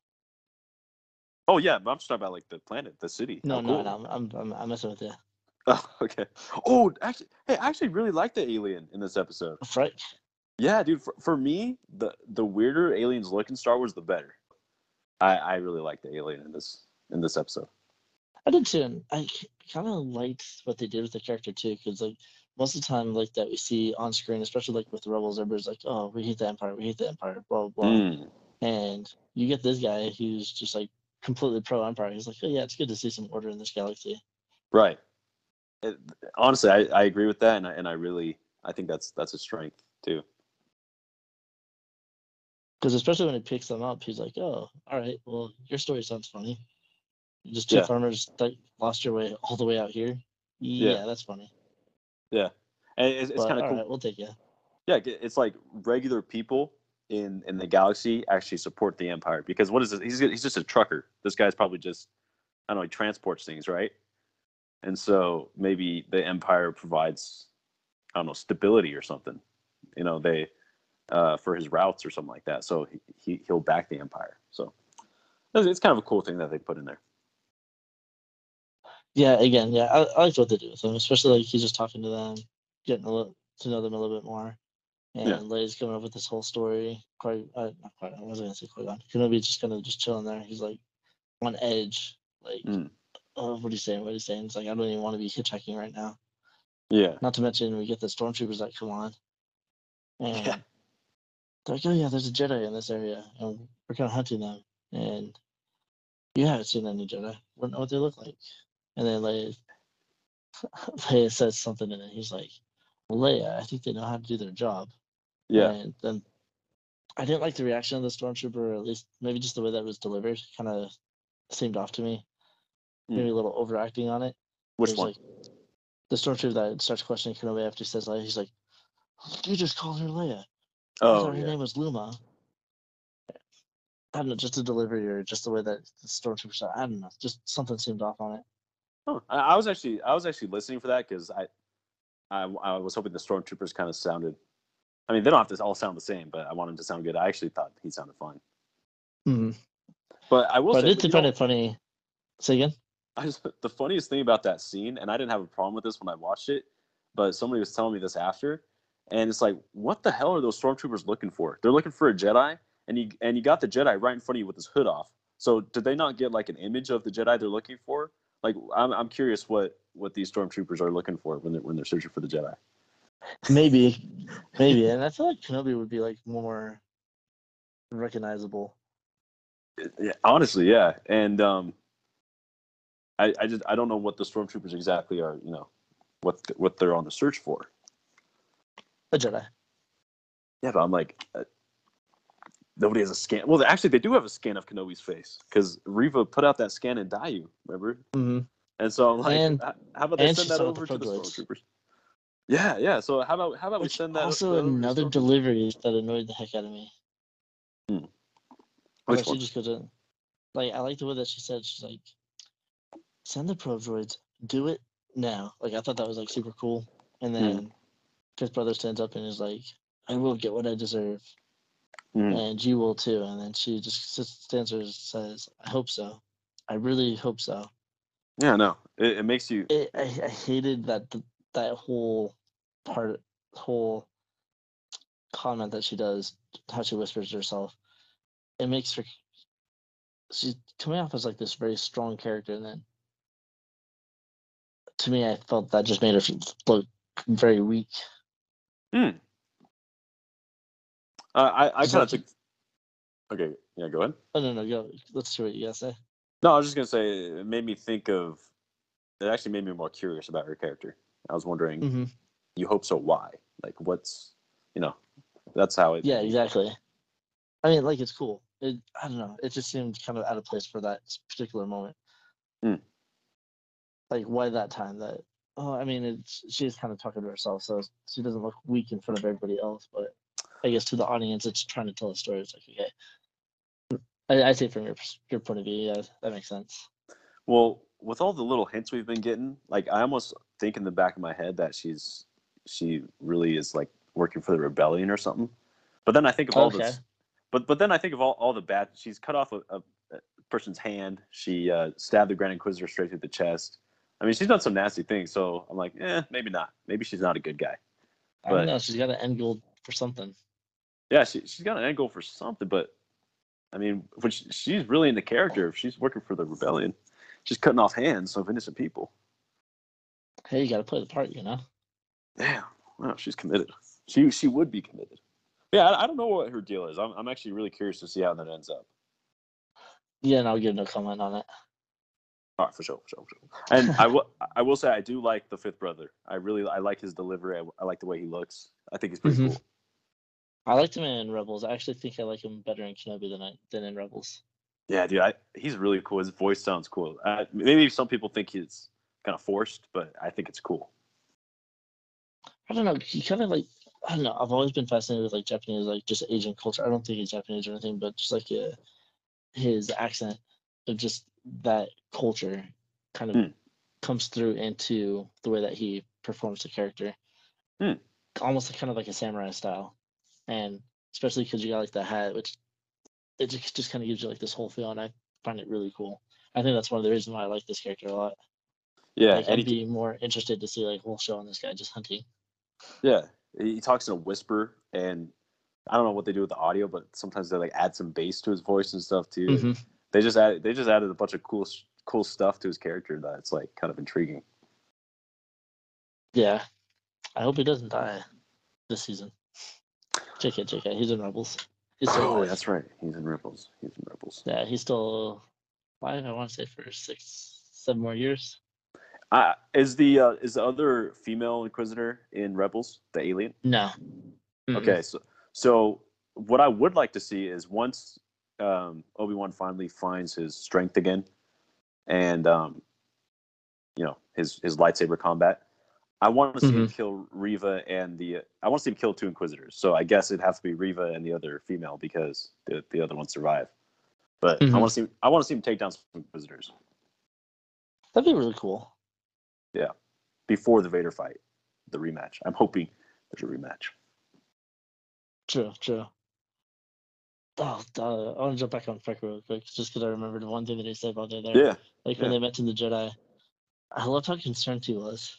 Oh yeah, I'm just talking about like the planet, the city. No, How no, cool. no. I'm, I'm, I'm, I'm messing with you. Oh, okay. Oh, actually, hey, I actually really like the alien in this episode. Freck. Yeah, dude. For, for me, the the weirder aliens look in Star Wars, the better. I I really like the alien in this in this episode. I did too, and I kind of liked what they did with the character too, because like most of the time, like that we see on screen, especially like with Rebels, everybody's like, "Oh, we hate the Empire, we hate the Empire," blah blah. blah. Mm, And you get this guy who's just like completely pro Empire. He's like, "Oh yeah, it's good to see some order in this galaxy." right. It- honestly, I, I agree with that, and I, and I really I think that's that's a strength too. Because especially when he picks them up, he's like, "Oh, all right, well, your story sounds funny. Just two Yeah. farmers that lost your way all the way out here. Yeah, that's funny. Yeah, and it's, it's kind of cool. right, we'll take you. Yeah, it's like regular people in in the galaxy actually support the Empire because what is this? He's he's just a trucker. This guy's probably just I don't know. He transports things, right? And so maybe the Empire provides I don't know stability or something. You know, they uh, for his routes or something like that. So he, he he'll back the Empire. So it's kind of a cool thing that they put in there. Yeah, again, yeah, I, I liked what they do with him, especially like he's just talking to them, getting a little, to know them a little bit more. And Yeah. Leia's coming up with this whole story. Quite, uh, not quite. I wasn't gonna say quite on. Kenobi just kind of just chilling there. He's like on edge, like, Mm. oh, what are you saying? What are you saying? It's like I don't even want to be hitchhiking right now. Yeah. Not to mention we get the stormtroopers that come on, and Yeah. They're like, oh yeah, there's a Jedi in this area, and we're kind of hunting them, and you haven't seen any Jedi. Don't know what they look like. And then Leia, Leia says something, and then he's like, Leia, I think they know how to do their job. Yeah. And then I didn't like the reaction of the stormtrooper, or at least maybe just the way that was delivered, kind of seemed off to me. Hmm. Maybe a little overacting on it. Which one? Like, the stormtrooper that starts questioning Kenobi after he says Leia, he's like, "You just called her Leia. I oh, thought her yeah. name was Luma." I don't know, just the delivery or just the way that the stormtrooper said. I don't know, just something seemed off on it. Oh, I, I was actually I was actually listening for that because I, I I was hoping the stormtroopers kind of sounded. I mean, they don't have to all sound the same, but I want them to sound good. I actually thought he sounded fine. Mm-hmm. But I will But I say, did find it funny. Say again. I just, the funniest thing about that scene, and I didn't have a problem with this when I watched it, but somebody was telling me this after, and it's like, what the hell are those stormtroopers looking for? They're looking for a Jedi, and you and you got the Jedi right in front of you with his hood off. So did they not get like an image of the Jedi they're looking for? Like, I'm I'm curious what what these stormtroopers are looking for when they're when they're searching for the Jedi. Maybe, maybe, and I feel like Kenobi would be like more recognizable. Yeah, honestly, yeah, and um, I I just I don't know what the stormtroopers exactly are. You know, what what they're on the search for. A Jedi. Yeah, but I'm like, uh, nobody has a scan. Well, actually, they do have a scan of Kenobi's face because Reva put out that scan in Daiyu, remember? Mm-hmm. And so I'm like, And- how about they send that saw it with over the to the stormtroopers? Yeah, yeah. So how about how about we send that? also that over to the another delivery that annoyed the heck out of me. Which Like, she one? just in. Like I like the way that she said she's like, send the probe droids, do it now. Like I thought that was like super cool. And Hmm. His brother stands up and is like, I will get what I deserve, Mm. and you will too. And then she just stands there and says, I hope so. I really hope so. Yeah, no. It, it makes you. It, I, I hated that that whole part, whole comment that she does, how she whispers to herself. It makes her. She's coming off as like this very strong character, and then to me, I felt that just made her look very weak. Mm. Uh, I I kind of took. Okay, yeah, go ahead. Oh no, no, go. Let's see what you gotta say. No, I was just gonna say it made me think of. It actually made me more curious about her character. I was wondering, hmm you hope so? Why? Like, what's, you know, that's how it. Yeah, exactly. I mean, like it's cool. It, I don't know. It just seemed kind of out of place for that particular moment. Hmm. Like, why that time? That oh, I mean, it's she's kind of talking to herself, so she doesn't look weak in front of everybody else. But I guess to the audience, it's trying to tell a story. It's like, okay, I, I say from your your point of view, yeah, that makes sense. Well, with all the little hints we've been getting, like I almost think in the back of my head that she's she really is like working for the rebellion or something. But then I think of all Okay. this. But but then I think of all, all the bad. She's cut off a, a, person's hand. She uh, stabbed the Grand Inquisitor straight through the chest. I mean, she's done some nasty things. So I'm like, eh, maybe not. Maybe she's not a good guy. I don't But- know. She's got an end goal for something. Yeah, she she's got an end goal for something, but I mean, which she's really in the character. If she's working for the rebellion, she's cutting off hands of innocent people. Hey, you got to play the part, you know. Yeah, wow, she's committed. She she would be committed. Yeah, I, I don't know what her deal is. I'm I'm actually really curious to see how that ends up. Yeah, and I'll give no comment on it. All right, for sure, for sure, for sure. And I will I will say I do like the fifth brother. I really I like his delivery. I, I like the way he looks. I think he's pretty Mhm. cool. I liked him in Rebels. I actually think I like him better in Kenobi than I than in Rebels. Yeah, dude, I, he's really cool. His voice sounds cool. Uh, maybe some people think he's kind of forced, but I think it's cool. I don't know. He kind of like I don't know. I've always been fascinated with like Japanese, like just Asian culture. I don't think he's Japanese or anything, but just like uh, his accent of just that culture kind of Hmm. comes through into the way that he performs the character. Hmm. Almost kind of like a samurai style, and especially because you got like the hat, which it just, just kind of gives you like this whole feel, and I find it really cool. I think that's one of the reasons why I like this character a lot. Yeah, like, I'd be more interested to see like whole show on this guy just hunting. yeah, he talks in a whisper, and I don't know what they do with the audio, but sometimes they like add some bass to his voice and stuff too. Mhm. They just add they just added a bunch of cool cool stuff to his character that's like kind of intriguing. Yeah. I hope he doesn't die this season. JK, JK, he's in Rebels. He's Oh, alive. that's right. He's in Rebels. He's in Rebels. Yeah, he's still alive, I want to say, for six, seven more years. Uh, is the uh, is the other female Inquisitor in Rebels the alien? No. Mm-mm. Okay, so so what I would like to see is once um, Obi Wan finally finds his strength again, and um, you know his his lightsaber combat, I want to see him kill Reva and the I want to see him kill two Inquisitors. So I guess it'd have to be Reva and the other female because the the other one survived. But I Mhm. want to see I want to see him take down some Inquisitors That'd be really cool. Yeah, before the Vader fight, the rematch. I'm hoping there's a rematch. True, true. Oh, uh, I want to jump back on Freck real quick, just because I remembered one thing that he said while they're there. Yeah, Like when yeah. they mentioned the Jedi. I loved how concerned he was.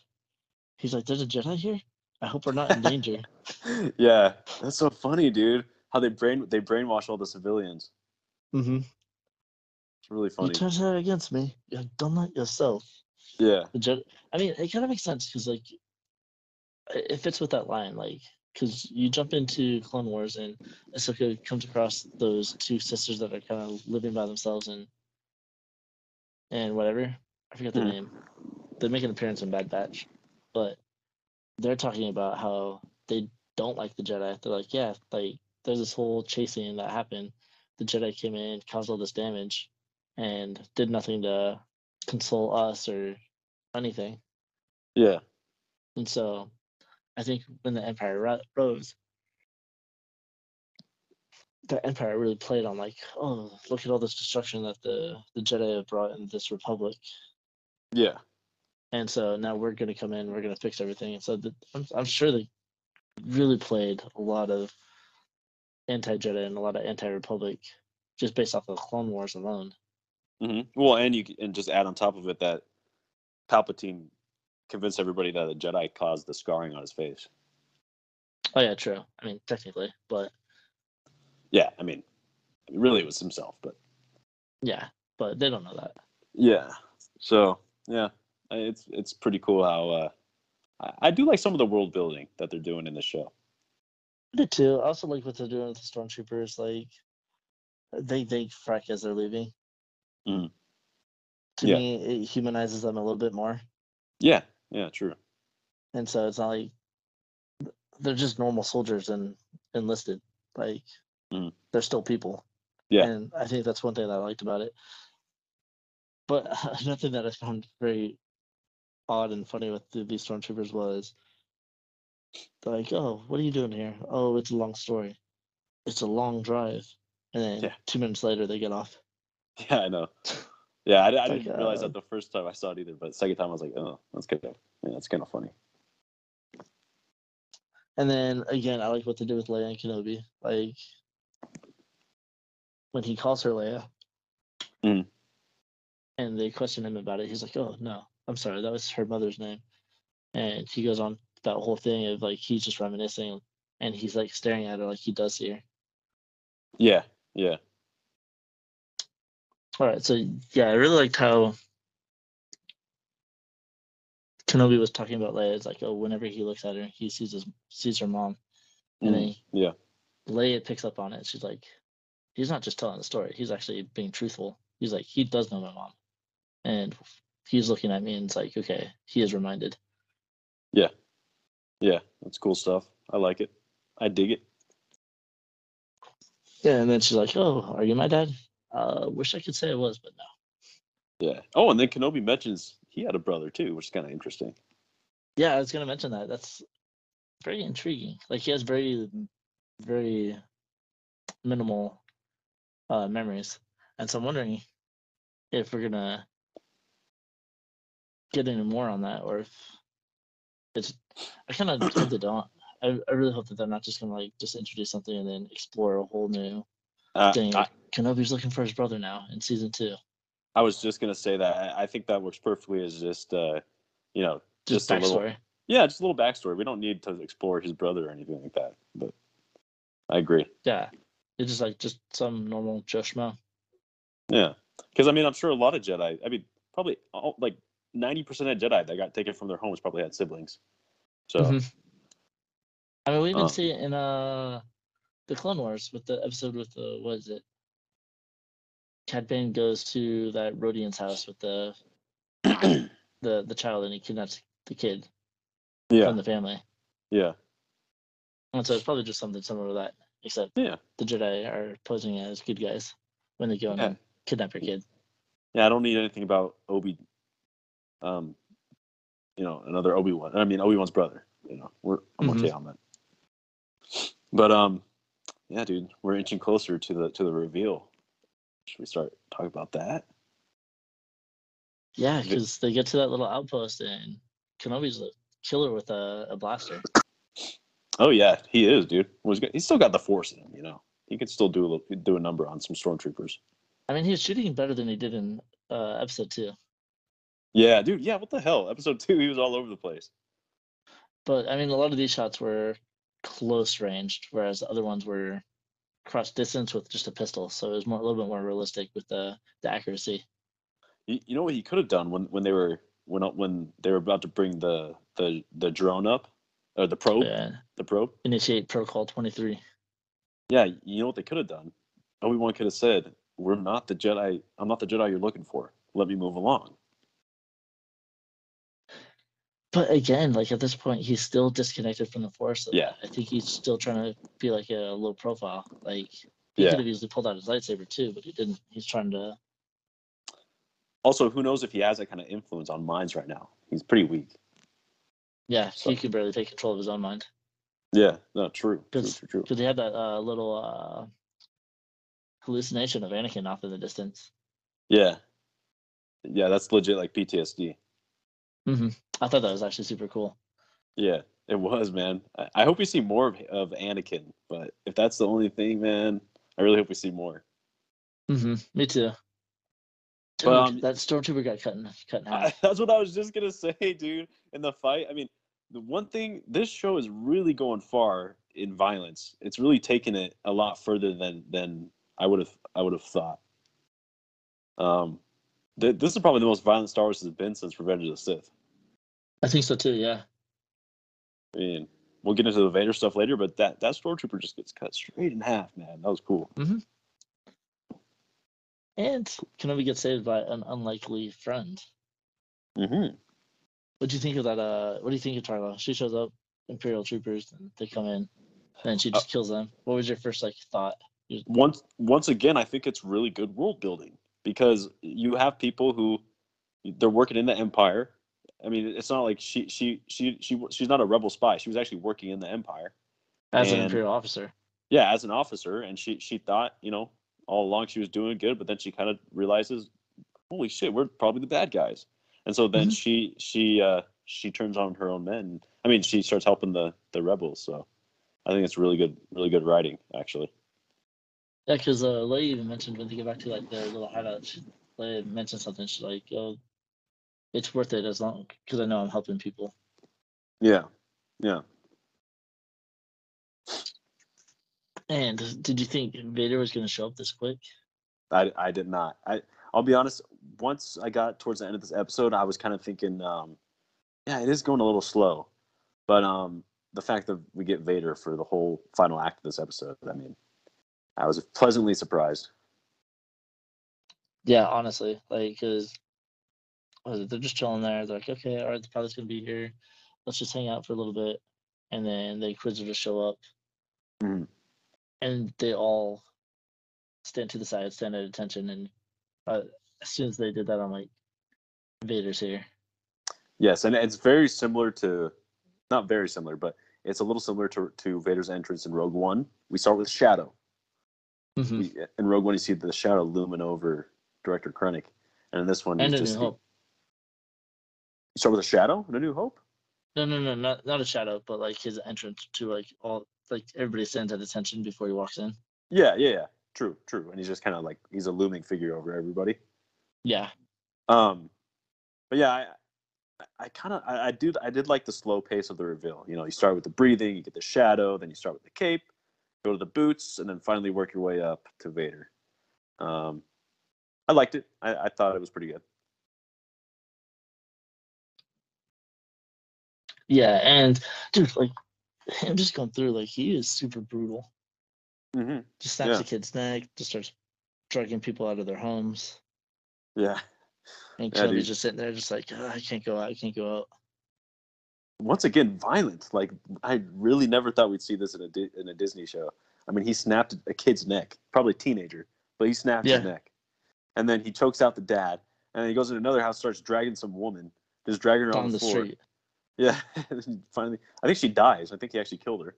He's like, "There's a Jedi here. I hope we're not in danger." yeah, that's so funny, dude. How they brain they brainwash all the civilians. mm-hmm. It's really funny. You funny. turn that against me. You done that yourself. Yeah, The Jedi. I mean, it kind of makes sense because like it fits with that line, like because you jump into Clone Wars and Ahsoka comes across those two sisters that are kind of living by themselves and and whatever. I forget their Mhm. name. They make an appearance in Bad Batch, but they're talking about how they don't like the Jedi. They're like, yeah, like there's this whole chasing that happened. The Jedi came in, caused all this damage, and did nothing to console us or anything. yeah, And so, I think when the Empire rose, the Empire really played on like, oh, look at all this destruction that the the Jedi have brought in this Republic. yeah, And so now we're gonna come in, we're gonna fix everything. And so the, I'm I'm sure they really played a lot of anti Jedi and a lot of anti Republic just based off of the Clone Wars alone. hmm Well, and you and just add on top of it that Palpatine convinced everybody that the Jedi caused the scarring on his face. Oh yeah, true. I mean, technically, but Yeah, I mean, really it was himself, but yeah, but they don't know that. yeah. So yeah, it's it's pretty cool how uh, I, I do like some of the world building that they're doing in the show. I did too. I also like what they're doing with the stormtroopers. Like they they frack as they're leaving. Mhm. To Yeah. me, it humanizes them a little bit more, Yeah, yeah, true. and so it's not like they're just normal soldiers and enlisted. Like Mhm. they're still people. Yeah. and I think that's one thing that I liked about it. But another thing that I found very odd and funny with the, these stormtroopers was they're like, "Oh, what are you doing here? Oh, it's a long story. It's a long drive." And then Yeah. two minutes later, they get off. Yeah, I know. Yeah, I, I Like, didn't realize uh, that the first time I saw it either, but the second time I was like, oh, that's good. Yeah, that's kind of funny. And then again, I like what they do with Leia and Kenobi. Like when he calls her Leia, Mhm. and they question him about it, he's like, "Oh no, I'm sorry, that was her mother's name." And he goes on that whole thing of like he's just reminiscing and he's like staring at her like he does here. Yeah, yeah, All right, so yeah, I really liked how Kenobi was talking about Leia. It's like, oh, whenever he looks at her, he sees his sees her mom, and Mm, he, yeah, Leia picks up on it. She's like, he's not just telling the story; he's actually being truthful. He's like, he does know my mom, and he's looking at me, and it's like, okay, he is reminded. Yeah, yeah. That's cool stuff. I like it. I dig it. Yeah, and then she's like, oh, are you my dad? Uh, wish I could say it was, but no. Yeah. Oh, and then Kenobi mentions he had a brother too, which is kind of interesting. Yeah, I was gonna mention that. That's very intriguing. Like he has very, very minimal uh, memories, and so I'm wondering if we're gonna get any more on that, or if it's. I kind of hope they don't. I, I really hope that they're not just gonna like just introduce something and then explore a whole new Uh, thing. I, Kenobi's looking for his brother now in season two. I was just gonna say that. I, think that works perfectly as just, uh, you know, Just, Just a little- backstory. yeah, just a little backstory. We don't need to explore his brother or anything like that. But I agree. Yeah, it's just like just some normal Joe Schmo. Yeah, because I mean, I'm sure a lot of Jedi. I mean, probably all, like ninety percent of Jedi that got taken from their homes probably had siblings. So Mhm. I mean, we even Um, see in uh the Clone Wars with the episode with the what is it? Cad Bane goes to that Rodian's house with the the the child and he kidnaps the kid yeah, from the family. yeah, And so it's probably just something similar to that, except yeah, the Jedi are posing as good guys when they go Yeah. and kidnap your kid. yeah. I don't need anything about Obi. Um, you know, another Obi Wan. I mean, Obi Wan's brother. You know, we're I'm Mhm. okay on that. But um, yeah, dude, we're inching closer to the to the reveal. Should we start talking about that? Yeah, because they get to that little outpost and Kenobi's a killer with a, a blaster. Oh yeah, he is, dude. He's still got the force in him, you know. He could still do a little, do a number on some stormtroopers. I mean, he's shooting better than he did in uh, episode two. Yeah, dude. Yeah, what the hell? Episode two, he was all over the place. But I mean, a lot of these shots were close ranged, whereas the other ones were cross distance with just a pistol. So it was more a little bit more realistic with the the accuracy. You, you know what he could have done when when they were when uh, when they were about to bring the the the drone up, or the probe, Yeah. the probe. Initiate protocol twenty three. Yeah, you know what they could have done. Obi Wan could have said, "We're not the Jedi. I'm not the Jedi you're looking for. Let me move along." But again, like at this point, he's still disconnected from the force. Yeah. I think he's still trying to be like a low profile. Like he Yeah. could have easily pulled out his lightsaber too, but he didn't. He's trying to. Also, who knows if he has that kind of influence on minds right now? He's pretty weak. Yeah, So- he could barely take control of his own mind Yeah, no, true, because true, true. because he had that uh, little uh, hallucination of Anakin off in the distance. Yeah, yeah, that's legit like PTSD. I thought that was actually super cool. Yeah, it was, man. I, I hope we see more of, of Anakin, but if that's the only thing, man, I really hope we see more. hmm Me too. Dude, um, that stormtrooper got cut in, cut in I, that's what I was just gonna say, dude. In the fight, I mean, the one thing this show is really going far in violence. It's really taken it a lot further than than I would have I would have thought. Um, th- this is probably the most violent Star Wars has been since Revenge of the Sith. I think so too. Yeah. I mean, we'll get into the Vader stuff later, but that that stormtrooper just gets cut straight in half, man. That was cool. And Kenobi gets saved by an unlikely friend. Mm-hmm. What do you think of that? Uh, what do you think of Tala? She shows up, Imperial troopers, and they come in, and she just kills them. What was your first like thought? once once again, I think it's really good world building because you have people who they're working in the empire. I mean, it's not like she she she she she's not a rebel spy. She was actually working in the empire. As an Imperial officer. Yeah, as an officer, and she she thought you know all along she was doing good, but then she kind of realizes, holy shit, we're probably the bad guys. And so then Mhm. she she uh she turns on her own men. I mean, she starts helping the the rebels. So I think it's really good really good writing actually. Yeah, because uh, Leia even mentioned when they get back to like the little hideout, she, Leia mentioned something. She's like, "Oh, it's worth it as long because I know I'm helping people." Yeah, yeah. And did you think Vader was going to show up this quick? I I did not. I I'll be honest. Once I got towards the end of this episode, I was kind of thinking, um, yeah, it is going a little slow, but um, the fact that we get Vader for the whole final act of this episode, I mean, I was pleasantly surprised. Yeah, honestly, like because they're just chilling there. They're like, okay, all right, the pilot's gonna be here. Let's just hang out for a little bit, and then the Inquisitors show up, Mhm. and they all stand to the side, stand at attention, and uh, as soon as they did that, I'm like, Vader's here. Yes, and it's very similar to, not very similar, but it's a little similar to to Vader's entrance in Rogue One. We start with Shadow. Mhm. We, in Rogue One, you see the shadow looming over Director Krennic, and in this one, And he's just Hope. Start with a shadow and a New Hope. No, no, no, not not a shadow, but like his entrance to like all like everybody stands at attention before he walks in. Yeah, yeah, yeah. True, true. And he's just kind of like he's a looming figure over everybody. Yeah, Um, but yeah, I, I kind of, I, I do, I did like the slow pace of the reveal. You know, you start with the breathing, you get the shadow, then you start with the cape, go to the boots, and then finally work your way up to Vader. Um, I liked it. I, I thought it was pretty good. Yeah, and dude, like him just going through, like he is super brutal. Mm-hmm. Just snaps Yeah. the kid's neck, just starts dragging people out of their homes. Yeah. And Yeah, just sitting there, just like "Ah, I can't go out, I can't go out. Once again, violent. Like I really never thought we'd see this in a Di- in a Disney show. I mean, he snapped a kid's neck, probably a teenager, but he snapped his Yeah. neck, and then he chokes out the dad, and then he goes in another house, starts dragging some woman, just dragging her on, on the, the floor. street. Yeah, finally, I think she dies. I think he actually killed her,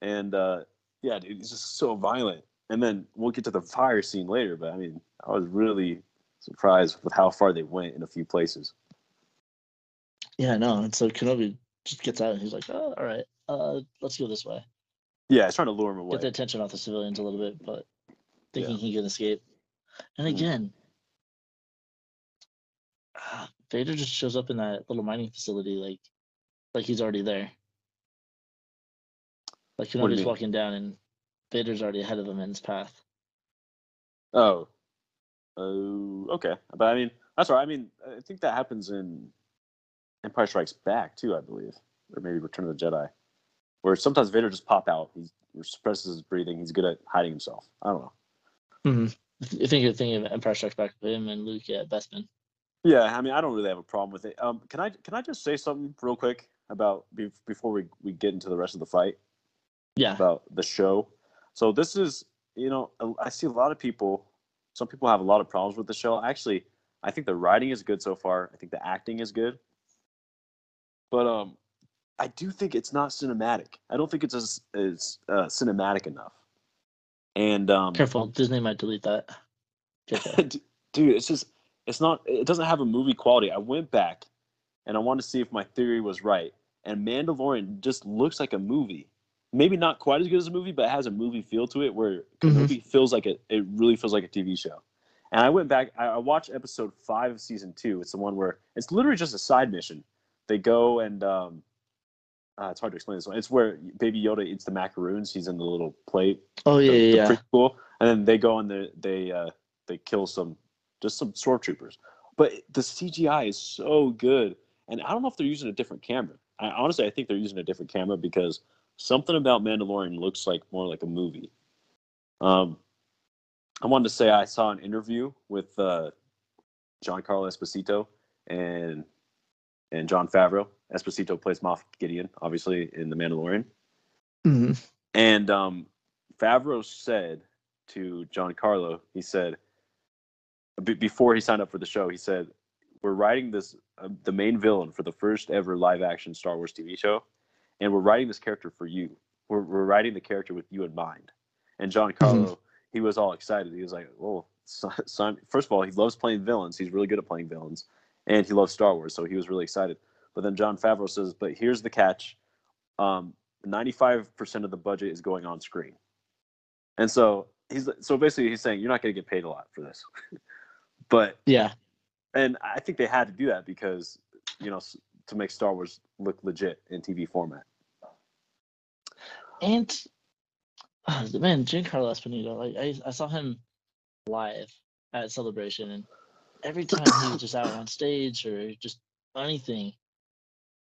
and uh, yeah, dude, he's just so violent. And then we'll get to the fire scene later, but I mean, I was really surprised with how far they went in a few places. Yeah, no. And so Kenobi just gets out and he's like, Oh, all right, uh, let's go this way. Yeah, it's trying to lure him away. Get the attention off the civilians a little bit, but thinking Yeah. he can escape. And Mhm. again, ah, Vader just shows up in that little mining facility like like he's already there. Like What do you Kenobi's mean? walking down and Vader's already ahead of him in his path. Oh. Oh, okay. But I mean, that's right. I mean, I think that happens in Empire Strikes Back too, I believe, or maybe Return of the Jedi, where sometimes Vader just pop out. He suppresses his breathing. He's good at hiding himself. I don't know. Mm-hmm. I think you're thinking of Empire Strikes Back with him and Luke at Bespin. Yeah, I mean, I don't really have a problem with it. Um, can I can I just say something real quick about be, before we we get into the rest of the fight? Yeah. about the show. So this is, you know, I see a lot of people. Some people have a lot of problems with the show. Actually, I think the writing is good so far. I think the acting is good, but um, I do think it's not cinematic. I don't think it's as, as uh, cinematic enough. And um, Careful, Disney might delete that. Dude it's just it's not it doesn't have a movie quality i went back and i wanted to see if my theory was right and mandalorian just looks like a movie maybe not quite as good as a movie but it has a movie feel to it where Mhm. Kenobi feels like it it really feels like a tv show and i went back i, I watched episode five of season two it's the one where it's literally just a side mission they go and um uh, it's hard to explain this one. It's where Baby Yoda eats the macaroons. He's in the little plate Oh yeah, the, yeah, the prequel, and then they go and they they uh, they kill some just some stormtroopers. But the CGI is so good, and I don't know if they're using a different camera. I honestly I think they're using a different camera because something about Mandalorian looks like more like a movie. Um, I wanted to say I saw an interview with uh, Giancarlo Esposito and and Jon Favreau. Esposito plays Moff Gideon, obviously in The Mandalorian. hmm And um, Favreau said to Giancarlo, he said, be- before he signed up for the show, he said, "We're writing this uh, the main villain for the first ever live action Star Wars TV show, and we're writing this character for you. We're, we're writing the character with you in mind." And Giancarlo, he was all excited. He was like, "Oh, son, son, first of all, he loves playing villains. He's really good at playing villains, and he loves Star Wars, so he was really excited." But then Jon Favreau says, "But here's the catch." Um, 95% of the budget is going on screen. And so he's so basically he's saying you're not going to get paid a lot for this. but Yeah. And I think they had to do that because you know to make Star Wars look legit in TV format. And Ah, man, Giancarlo Esposito, like I, I saw him live at Celebration, and every time he was just out on stage or just anything,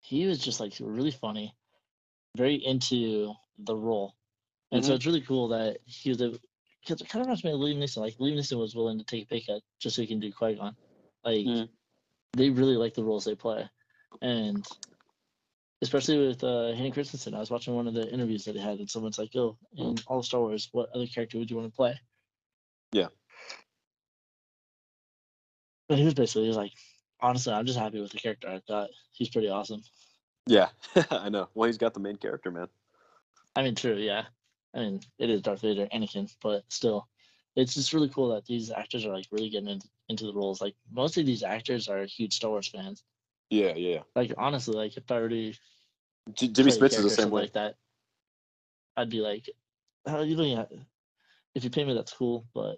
he was just like really funny, very into the role, and so Mhm. it's really cool that he was able. Because it kind of reminds me of Liam Neeson. Like Liam Neeson was willing to take a pay cut just so he can do Qui Gon. Like Mhm. they really like the roles they play, and especially with uh, Hayden Christensen. I was watching one of the interviews that he had, and someone's like, "Oh, in all of Star Wars, what other character would you want to play?" Yeah. But he was basically he was like, "Honestly, I'm just happy with the character. I thought he's pretty awesome." Yeah, I know. Well, he's got the main character, man. I mean, true, yeah. I mean, it is Darth Vader, Anakin, but still, it's just really cool that these actors are like really getting into, into the roles. Like most of these actors are huge Star Wars fans. Yeah, yeah. Like honestly, like if I were to J- Jimmy Smits is the same way. like that, I'd be like, oh, you don't have, if you pay me, that's cool, but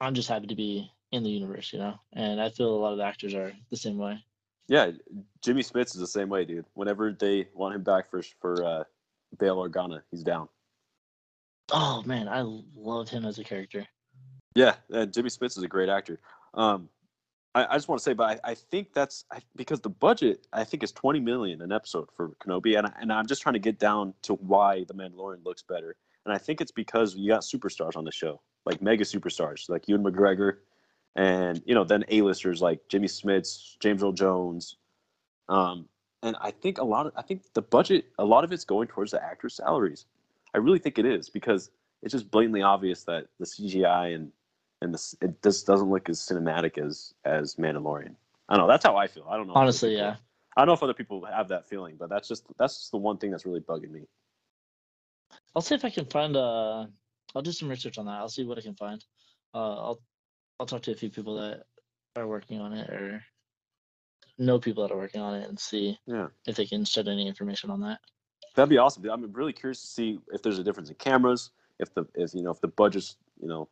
I'm just happy to be in the universe, you know. And I feel a lot of the actors are the same way. Yeah, Jimmy Smits is the same way, dude. Whenever they want him back for for uh, Bail Organa, he's down. Oh man, I love him as a character. Yeah, uh, Jimmy Smits is a great actor. Um, I, I just want to say, but I, I think that's I, because the budget I think is twenty million an episode for Kenobi, and I, and I'm just trying to get down to why the Mandalorian looks better, and I think it's because you got superstars on the show, like mega superstars, like Ewan McGregor, and you know then A-listers like Jimmy Smits, James Earl Jones, um, and I think a lot of I think the budget a lot of it's going towards the actors' salaries. I really think it is because it's just blatantly obvious that the CGI and and this it just doesn't look as cinematic as as Mandalorian. I don't know. That's how I feel. I don't know. Honestly, people- yeah. I don't know if other people have that feeling, but that's just that's just the one thing that's really bugging me. I'll see if I can find uh I'll do some research on that. I'll see what I can find. Uh I'll I'll talk to a few people that are working on it or know people that are working on it and see Yeah. if they can shed any information on that. That'd be awesome. I'm really curious to see if there's a difference in cameras, if the if you know if the budget's you know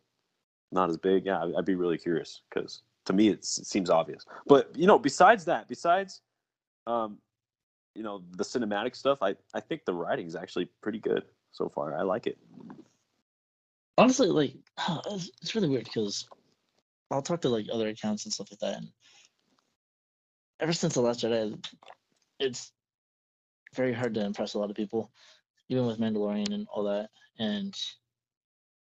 not as big. Yeah, I'd, be really curious because to me it seems obvious. But you know, besides that, besides um, you know the cinematic stuff, I I think the writing is actually pretty good so far. I like it. Honestly, like it's, it's really weird because I'll talk to like other accounts and stuff like that and ever since the last Jedi it's very hard to impress a lot of people, even with Mandalorian and all that. And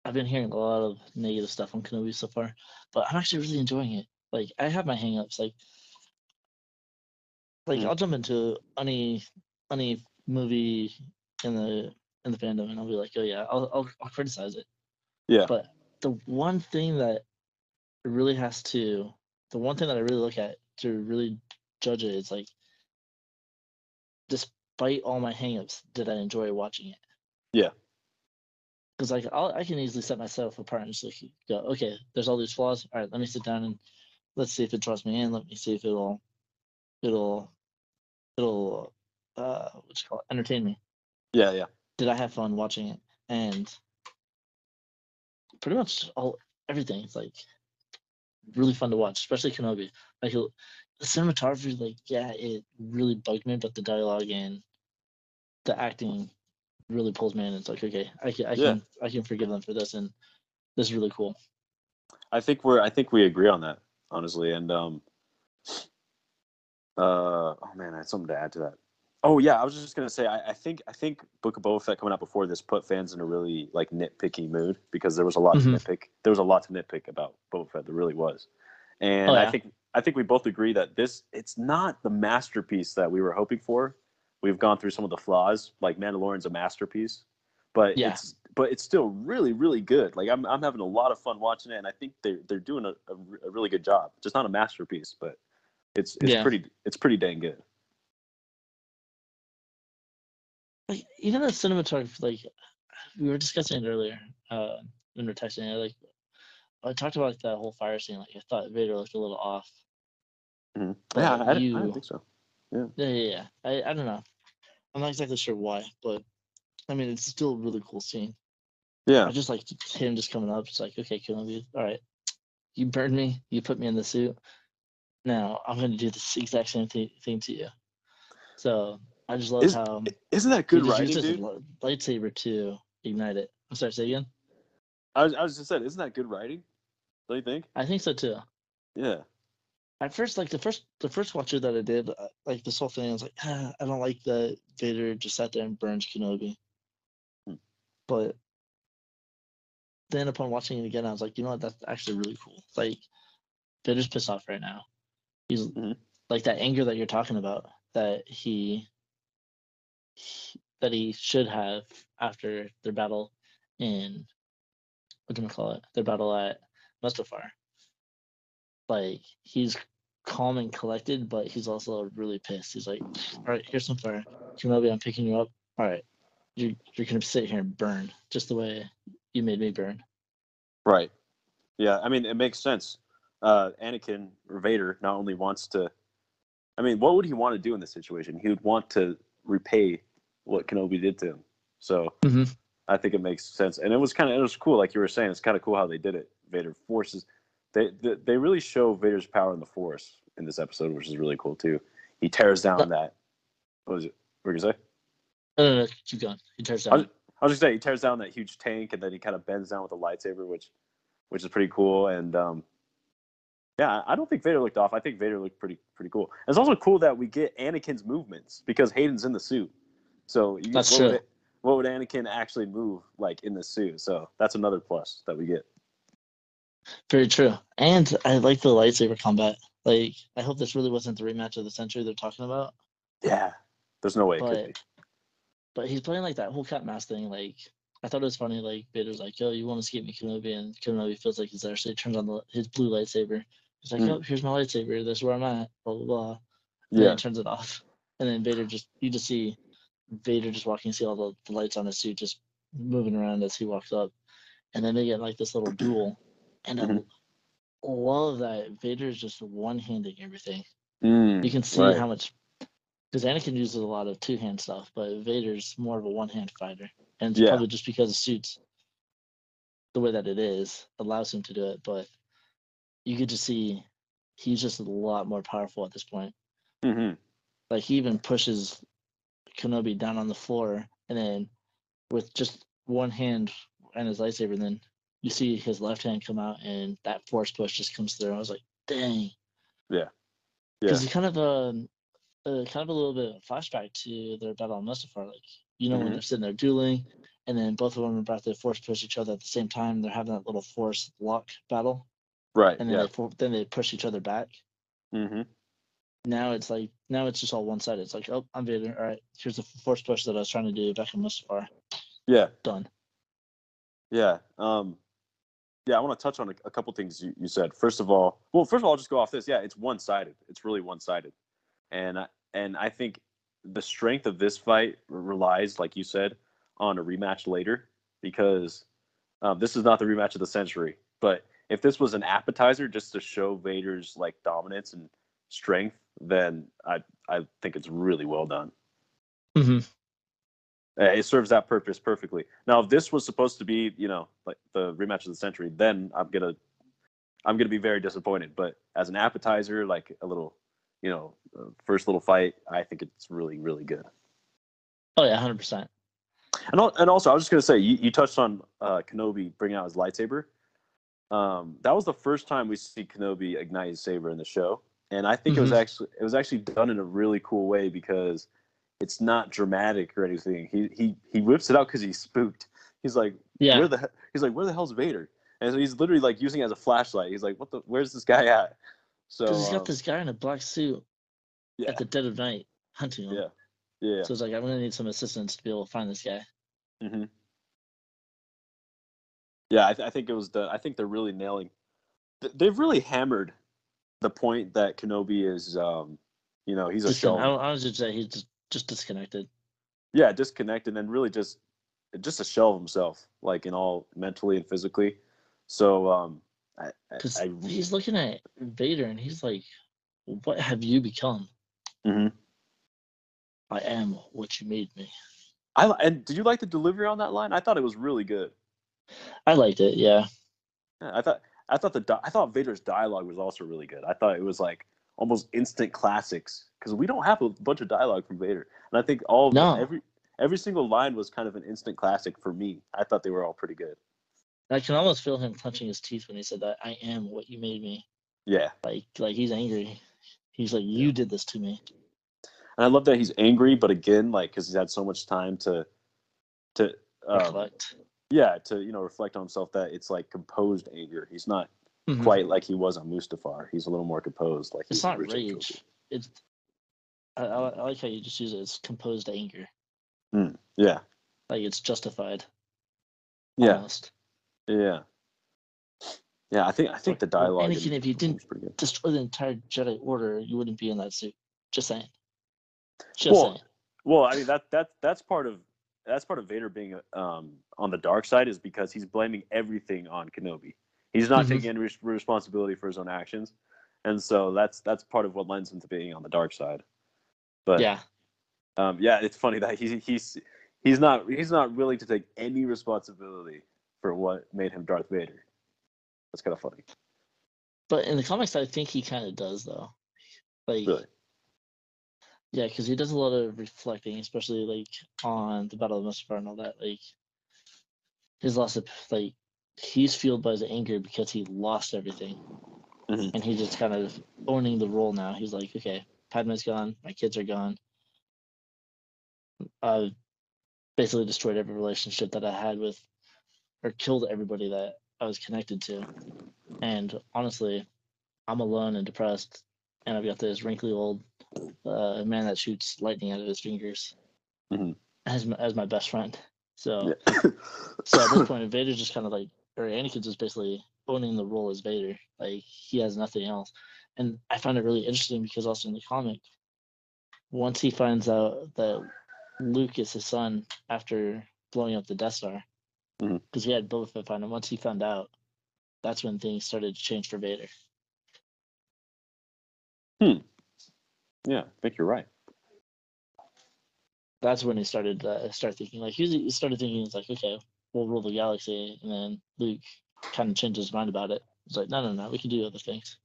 I've been hearing a lot of negative stuff on Kenobi so far, but I'm actually really enjoying it. Like I have my hangups, like like Mm. I'll jump into any any movie in the in the fandom and I'll be like, oh yeah, I'll I'll, I'll criticize it. Yeah. But the one thing that really has to, the one thing that I really look at to really judge it is like, despite all my hangups, did I enjoy watching it? Yeah. Because like I'll, I can easily set myself apart and just like go, okay, there's all these flaws. All right, let me sit down and let's see if it draws me in. Let me see if it'll, it'll, it'll, uh, what you call it, entertain me Yeah, yeah. did I have fun watching it? And pretty much all everything. It's like really fun to watch, especially Kenobi. Like the cinematography, like yeah, it really bugged me, but the dialogue and the acting really pulls me in. It's like okay, I can I Yeah. can I can forgive them for this, and this is really cool. I think we're I think we agree on that honestly, and um, uh, oh man, I had something to add to that. Oh yeah, I was just gonna say I, I think I think Book of Boba Fett coming out before this put fans in a really like nitpicky mood because there was a lot Mhm. to nitpick. There was a lot to nitpick about Boba Fett. There really was, and Oh, I think I think we both agree that this it's not the masterpiece that we were hoping for. We've gone through some of the flaws. Like Mandalorian's a masterpiece, but Yeah. it's but it's still really really good. Like I'm I'm having a lot of fun watching it, and I think they they're doing a, a, a really good job. Just not a masterpiece, but it's it's Yeah. pretty it's pretty dang good. Like even the cinematography, like we were discussing it earlier uh, when we were texting. it, Like I talked about like, that whole fire scene. Like I thought Vader looked a little off. Mhm. Yeah, I, didn't- I don't think so. Yeah, yeah, yeah. I, I don't know. I'm not exactly sure why, but I mean, it's still a really cool scene. Yeah, I just like him just coming up. It's like, okay, Kenobi, all right, you burned me, you put me in the suit. Now I'm going to do the exact same thi- thing to you. So I just love Is- how isn't that good writing, dude? lightsaber to ignite it. I'm sorry, say again. I was, I was just saying, isn't that good writing? Don't you think? I think so too. Yeah. At first, like the first the first watcher that I did, uh, like this whole thing, I was like, ah, I don't like that Vader just sat there and burned Kenobi. Hmm. But then upon watching it again, I was like, you know what? That's actually really cool. Like Vader's pissed off right now. He's Mhm. like that anger that you're talking about that he, he- that he should have after their battle in what do we call it? Their battle at Mustafar. Like he's calm and collected, but he's also really pissed. He's like, "All right, here's some fire, Kenobi. I'm picking you up. All right, you're you're gonna sit here and burn just the way you made me burn." Right. Yeah, I mean, it makes sense. Uh, Anakin or Vader not only wants to, I mean, what would he want to do in this situation? He would want to repay what Kenobi did to him. So Mhm. I think it makes sense, and it was kind of it was cool, like you were saying. It's kind of cool how they did it. Vader forces, they, they they really show Vader's power in the Force in this episode, which is really cool too. He tears down that. What was it? What were you gonna say? No, no, no, keep going. He I down. was, I was just saying he tears down that huge tank and then he kind of bends down with a lightsaber, which which is pretty cool. And um, yeah, I don't think Vader looked off. I think Vader looked pretty pretty cool. And it's also cool that we get Anakin's movements because Hayden's in the suit. So you, That's what true. Would what would Anakin actually move like in the suit? So that's another plus that we get. Very true. And I like the lightsaber combat. Like, I hope this really wasn't the rematch of the century they're talking about. Yeah, there's no way it could But be. but he's playing like that whole cat mask thing. Like, I thought it was funny. Like Vader's like, "Yo, you want to escape me, Kenobi?" And Kenobi feels like he's there, so he turns on the, his blue lightsaber. He's like, Mm. "Oh, here's my lightsaber. This is where I'm at." Blah blah blah. And then Yeah, he turns it off, and then Vader just you just see Vader just walking, see all the, the lights on his suit just moving around as he walks up, and then they get like this little duel, and Mhm. I love that Vader is just one handing everything. Mm, You can see right. how much because Anakin uses a lot of two hand stuff, but Vader's more of a one hand fighter, and it's Yeah. probably just because the suits the way that it is allows him to do it. But you get to see he's just a lot more powerful at this point. Mhm. Like he even pushes Kenobi down on the floor, and then with just one hand and his lightsaber, and then you see his left hand come out, and that force push just comes through. I was like, dang. Yeah. Because he kind of a, uh, kind of a little bit of flashback to their battle on Mustafar. Like you know when Mhm. they're sitting there dueling, and then both of them are about to force push each other at the same time. They're having that little force lock battle, Right. and then Yeah. they for, then they push each other back. Mm-hmm. Now it's like now it's just all one sided. It's like oh I'm Vader. All right, here's the force push that I was trying to do back in Mustafar. Yeah. Done. Yeah. Um, yeah, I want to touch on a, a couple things you, you said. First of all, well, first of all, I'll just go off this. Yeah, it's one sided. It's really one sided, and I, and I think the strength of this fight relies, like you said, on a rematch later because um, this is not the rematch of the century. But if this was an appetizer just to show Vader's like dominance and strength, then I I think it's really well done. hmm Uh, it serves that purpose perfectly. Now, if this was supposed to be, you know, like the rematch of the century, then I'm gonna, I'm gonna be very disappointed. But as an appetizer, like a little, you know, uh, first little fight, I think it's really, really good. Oh yeah, hundred percent. And and also, I was just gonna say, you, you touched on uh, Kenobi bringing out his lightsaber. Um, that was the first time we see Kenobi ignite his saber in the show, and I think it was Mhm. actually it was actually done in a really cool way because it's not dramatic or anything. He he he whips it out because he's spooked. He's like, Yeah, where the he's like, where the hell's Vader? And so he's literally like using it as a flashlight. He's like, what the? Where's this guy at? So because he's got um, this guy in a black suit yeah, at the dead of night hunting him. yeah, yeah. So it's like I'm gonna need some assistance to be able to find this guy. hmm Yeah, I, th- I think it was the. I think they're really nailing. th- They've really hammered the point that Kenobi is. um You know, he's a Just, shell. I, I was just say he's just, just disconnected. yeah, disconnected and really just just a shell of himself, like in all mentally and physically. So um, I, I, Because I he's looking at Vader and he's like, "What have you become? mhm. I am what you made me." I and did you like the delivery on that line? I thought it was really good. I liked it. Yeah, Yeah, I thought I thought the I thought Vader's dialogue was also really good. I thought it was like almost instant classics because we don't have a bunch of dialogue from Vader, and I think all of No. every every single line was kind of an instant classic for me. I thought they were all pretty good. I can almost feel him clenching his teeth when he said that. I am what you made me. Yeah, Like like he's angry. He's like, you did this to me. and I love that he's angry, but again, like because he's had so much time to to um, Reflect. yeah to you know reflect on himself that it's like composed anger. He's not Mhm. quite like he was on Mustafar. He's a little more composed. Like It's not rage. It's I, I, like how you just use it It's composed anger. Yeah, Like it's justified. yeah, Almost. yeah, yeah. I think I think the dialogue. Anakin, in- if you didn't was pretty good. destroy the entire Jedi Order, you wouldn't be in that suit. Just saying. Just Well, saying. Well, I mean that that that's part of that's part of Vader being um, on the dark side is because he's blaming everything on Kenobi. He's not Mhm. taking any res- responsibility for his own actions, and so that's that's part of what lends him to being on the dark side. But yeah. um, yeah, it's funny that he's he's he's not he's not willing to take any responsibility for what made him Darth Vader. That's kind of funny. But in the comics, I think he kind of does, though. Like, Really. yeah, because he does a lot of reflecting, especially like on the Battle of Mustafar and all that. Like, his loss of like, he's fueled by his anger because he lost everything, Mhm. and he's just kind of owning the role now. He's like, okay, Padme's gone, my kids are gone. I've basically destroyed every relationship that I had with, or killed everybody that I was connected to. And honestly, I'm alone and depressed, and I've got this wrinkly old uh, man that shoots lightning out of his fingers Mhm. as my, as my best friend. So, Yeah. so at this point, Vader's just kind of like, or Anakin's just basically owning the role as Vader. Like he has nothing else, and I find it really interesting because also in the comic, once he finds out that Luke is his son after blowing up the Death Star, because he had Boba Fett find him. Once he found out, that's when things started to change for Vader. Hmm. Yeah, I think you're right. That's when he started uh, start thinking like he, was, he started thinking it's like okay, we'll rule the galaxy, and then Luke kind of changed his mind about it. He's like, no, no, no, we can do other things.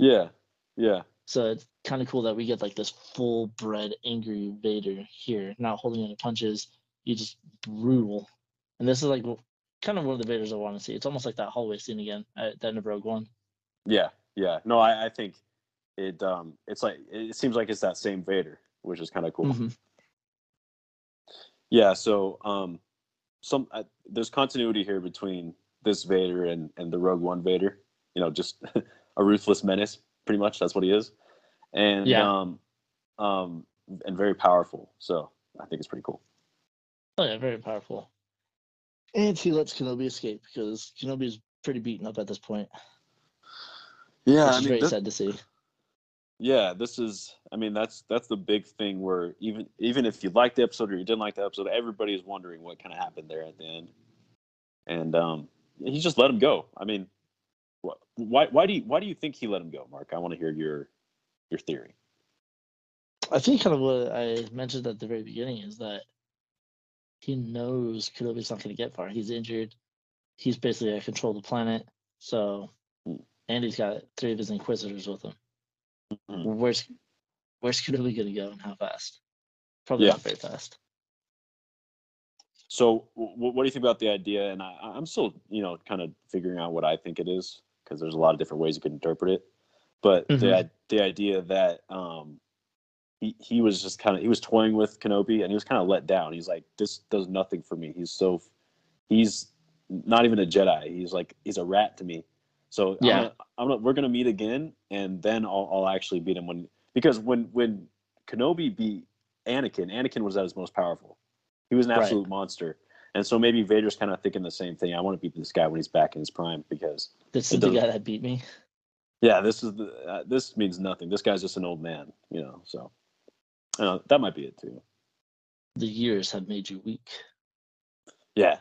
Yeah, yeah, So it's kind of cool that we get like this full bred angry Vader here, not holding any punches. You just brutal, and this is like kind of one of the Vaders I want to see. It's almost like that hallway scene again at the end of Rogue One. yeah, yeah. No, I, I think it. Um, it's like it seems like it's that same Vader, which is kind of cool. Mhm. Yeah. So, um, some uh, there's continuity here between this Vader and and the Rogue One Vader. You know, just a ruthless menace. Pretty much, that's what he is. And Yeah. um, um, and very powerful. So I think it's pretty cool. Oh yeah, very powerful. And he lets Kenobi escape because Kenobi's pretty beaten up at this point, Yeah, which I is mean, very this- sad to see. Yeah this is i mean that's that's the big thing where even even if you liked the episode or you didn't like the episode everybody is wondering what kind of happened there at the end and um he just let him go i mean wh- why why do you why do you think he let him go mark i want to hear your your theory I think kind of what I mentioned at the very beginning is that he knows Kenobi's not going to get far. He's injured. He's basically at control of the planet. So, Hmm. and he's got three of his Inquisitors with him. Mhm. Where's Where's Kenobi going to go and how fast? Probably Yeah. not very fast. so w- what do you think about the idea and I, i'm still you know kind of figuring out what i think it is because there's a lot of different ways you can interpret it but the Mhm. i- the idea that um he, he was just kind of he was toying with Kenobi and he was kind of let down. He's like, this does nothing for me. He's so he's not even a Jedi. He's like he's a rat to me. So I'm Yeah. gonna, I'm gonna, we're gonna meet again, and then I'll, I'll actually beat him when because when when Kenobi beat Anakin, Anakin was at his most powerful. He was an Right. absolute monster, and so maybe Vader's kind of thinking the same thing. I want to beat this guy when he's back in his prime because This is the guy that beat me. yeah, this is the uh, this means nothing. This guy's just an old man, you know. So that might be it too. The years have made you weak. Yeah,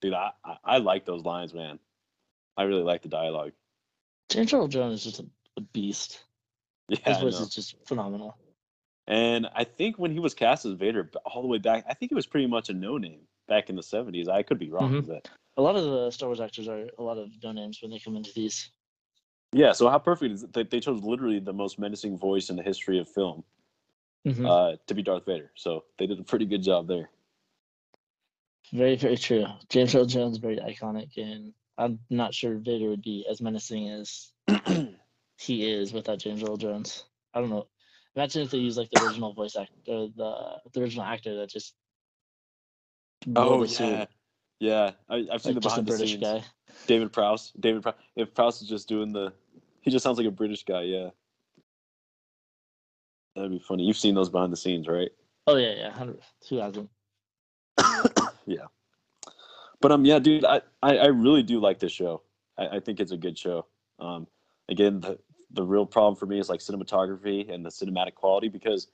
dude, I, I I like those lines, man. I really like the dialogue. James Earl Jones is just a, a beast. Yeah, His voice is just phenomenal. and I think when he was cast as Vader all the way back, I think he was pretty much a no name back in the seventies. I could be wrong, Mhm. but A lot of the Star Wars actors are a lot of no names when they come into these. yeah. So how perfect is it? They, they chose literally the most menacing voice in the history of film Mhm. uh, to be Darth Vader. So they did a pretty good job there. Very, very true. James Earl Jones very iconic, and I'm not sure Vader would be as menacing as he is without James Earl Jones. I don't know. Imagine if they use like the original voice actor, uh, the the original actor that just. Oh the suit, yeah, yeah. I, I've seen like the behind the British scenes. guy. David Prowse. David Prowse. If Prowse is just doing the, he just sounds like a British guy. Yeah, that'd be funny. You've seen those behind the scenes, right? Oh yeah, yeah. 100, who hasn't? yeah. But um, yeah, dude, I, I, I really do like this show. I, I think it's a good show. Um, again, the the real problem for me is like cinematography and the cinematic quality because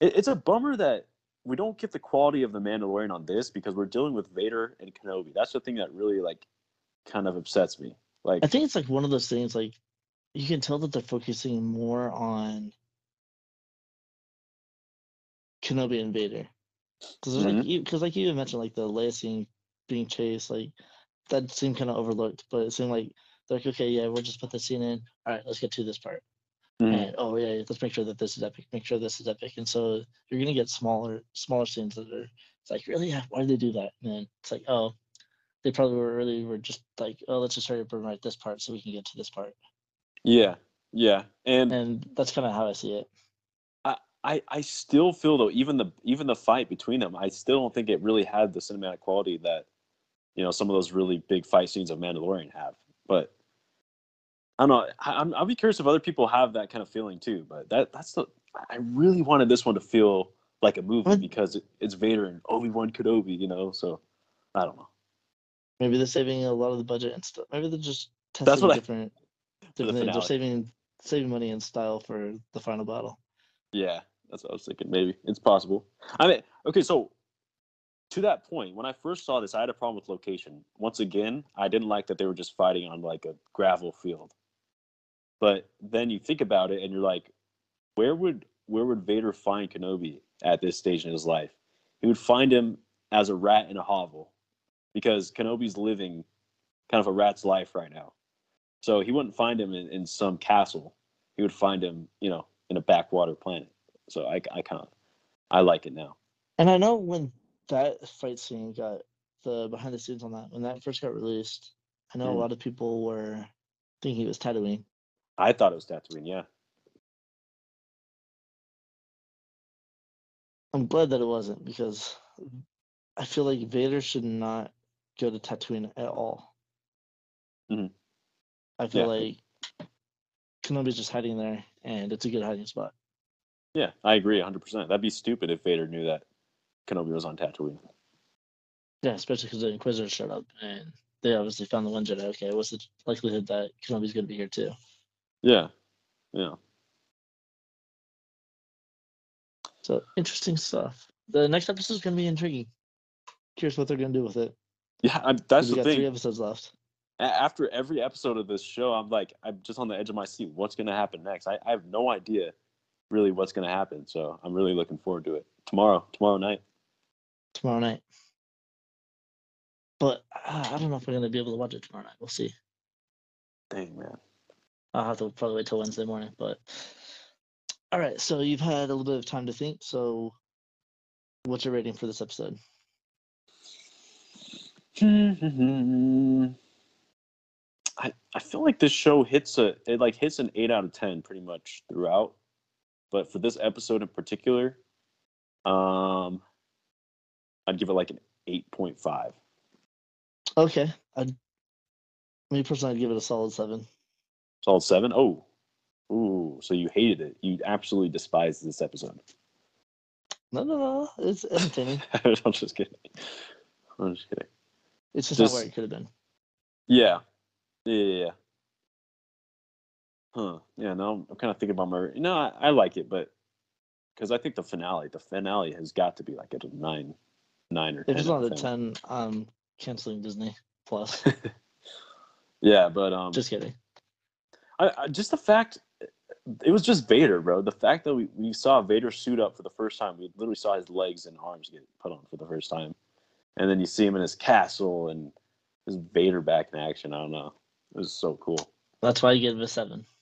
it, it's a bummer that we don't get the quality of the Mandalorian on this because we're dealing with Vader and Kenobi. That's the thing that really like kind of upsets me. Like, I think it's like one of those things. Like you can tell that they're focusing more on Kenobi and Vader, because like Mhm. because like you mentioned like the Leia scene being chased, like that seemed kind of overlooked, but it seemed like they're like okay, yeah, we'll just put the scene in. All right, let's get to this part. mhm. And oh yeah, let's make sure that this is epic. Make sure this is epic. And so you're gonna get smaller, smaller scenes that are. It's like really, yeah, why did they do that? And then it's like, oh, they probably were really were just like, oh, let's just hurry up and write this part so we can get to this part. yeah, yeah, and And that's kind of how I see it. I, I still feel though even the even the fight between them I still don't think it really had the cinematic quality that you know some of those really big fight scenes of Mandalorian have but I don't know I, I'm, I'll be curious if other people have that kind of feeling too but that that's the I really wanted this one to feel like a movie What? because it, it's Vader and Obi Wan Kenobi you know so I don't know Maybe they're saving a lot of the budget and stuff. Maybe they're just testing That's what I- different. the things. They're saving saving money and style for the final battle. Yeah, that's what I was thinking. Maybe it's possible. I mean, okay, so to that point, when I first saw this, I had a problem with location. Once again, I didn't like that they were just fighting on like a gravel field. But then you think about it, and you're like, where would where would Vader find Kenobi at this stage in his life? He would find him as a rat in a hovel, because Kenobi's living kind of a rat's life right now. So he wouldn't find him in, in some castle. He would find him, you know, in a backwater planet. So I, I kind of, I like it now. And I know when that fight scene got the behind the scenes on that when that first got released, I know Mm. a lot of people were thinking it was Tatooine. I thought it was Tatooine. Yeah, I'm glad that it wasn't because I feel like Vader should not go to Tatooine at all. Mhm. I feel Yeah. like Kenobi's just hiding there, and it's a good hiding spot. yeah, I agree 100. percent That'd be stupid if Vader knew that Kenobi was on Tatooine. Yeah, especially because the Inquisitors showed up, and they obviously found the one Jedi. Okay, what's the likelihood that Kenobi's going to be here too? Yeah, yeah. So interesting stuff. The next episode is going to be intriguing. Curious what they're going to do with it. Yeah, I, 'cause that's we the got three episodes left. After every episode of this show, I'm like, I'm just on the edge of my seat. What's going to happen next? I, I have no idea really what's going to happen. So I'm really looking forward to it. Tomorrow, tomorrow night. Tomorrow night. But uh, I don't know if we're gonna be able to watch it tomorrow night. We'll see. Dang, man. I'll have to probably wait till Wednesday morning. But all right, so you've had a little bit of time to think. So, what's your rating for this episode? I, I feel like this show hits a it like hits an eight out of ten pretty much throughout, but for this episode in particular, um, I'd give it like an eight point five. Okay, I'd me personally, I'd give it a solid seven. Solid seven. Oh, ooh, so you hated it. You absolutely despised this episode. No, no, no, it's entertaining. I'm just kidding. I'm just kidding. It's just, not Just- where it could have been. Yeah. Yeah. yeah. Huh. Yeah. No, I'm kind of thinking about my. No, I, I like it, but because I think the finale, the finale has got to be like at a nine, nine or ten. If it's out not of a 10. ten, I'm canceling Disney Plus. Yeah, but um, just kidding. I, I, just the fact it was just Vader, bro. The fact that we, we saw Vader suit up for the first time, we literally saw his legs and arms get put on for the first time, and then you see him in his castle and his Vader back in action. I don't know. It was so cool. That's why I give it a seven.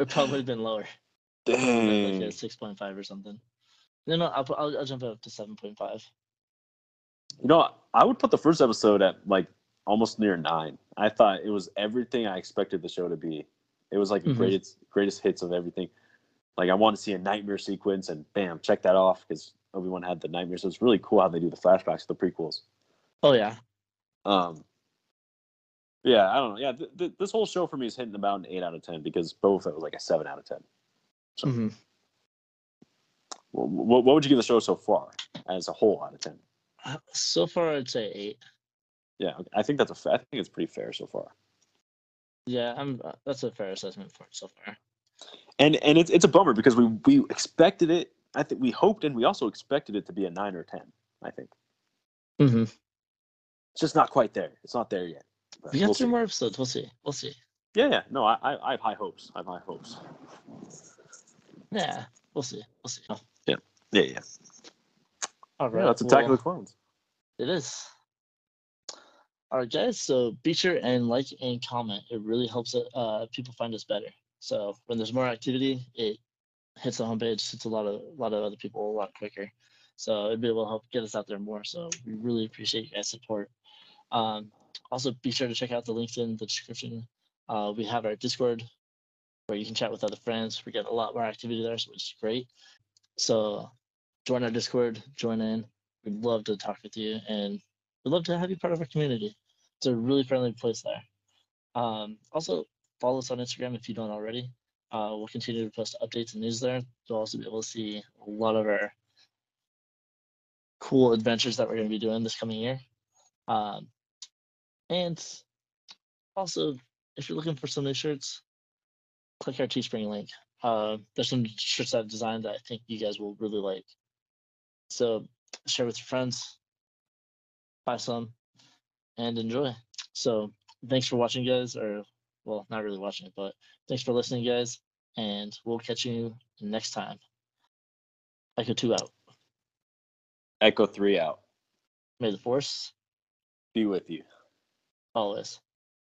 It probably would have been lower. Like Dang. a six point five or something. No, no, I'll, I'll I'll jump it up to seven point five. You know, I would put the first episode at like almost near nine. I thought it was everything I expected the show to be. It was like the Mhm. greatest greatest hits of everything. Like I want to see a nightmare sequence, and bam, check that off because Obi Wan had the nightmare. So it's really cool how they do the flashbacks, of the prequels. Oh yeah, Um, yeah, I don't know. Yeah, th- th- this whole show for me is hitting about an eight out of ten because both it was like a seven out of ten. hmm What, what, what would you give the show so far as a whole out of ten? Uh, so far I'd say eight. Yeah, I think that's a. I think it's pretty fair so far. Yeah, I'm. Uh, that's a fair assessment for it so far. And and it's it's a bummer because we we expected it. I think we hoped and we also expected it to be a nine or ten. I think Mm-hmm. it's just not quite there. It's not there yet. We got we'll three see. more episodes. We'll see. We'll see. Yeah, yeah. No, I, I I have high hopes. I have high hopes. Yeah, we'll see. We'll see. Yeah, yeah. All right. Yeah, that's Attack well, of the Clones. It is. All right, guys. So be sure and like and comment. It really helps uh, people find us better. So when there's more activity, it hits the homepage, hits a lot of a lot of other people a lot quicker. So it'd be able to help get us out there more. So we really appreciate you guys' support. Um, also, be sure to check out the links in the description. Uh, we have our Discord where you can chat with other friends. We get a lot more activity there, so which is great. So join our Discord, join in. We'd love to talk with you, and we'd love to have you part of our community. It's a really friendly place there. Um, also, follow us on Instagram if you don't already. Uh, we'll continue to post updates and news there. You'll also be able to see a lot of our cool adventures that we're going to be doing this coming year. Um, and also, if you're looking for some new shirts, click our Teespring link. Uh, there's some shirts I've designed that I think you guys will really like. So share with your friends, buy some, and enjoy. So thanks for watching, guys. Or well, not really watching it, but thanks for listening, guys. And we'll catch you next time. Echo two out. Echo three out. May the force Be with you. always.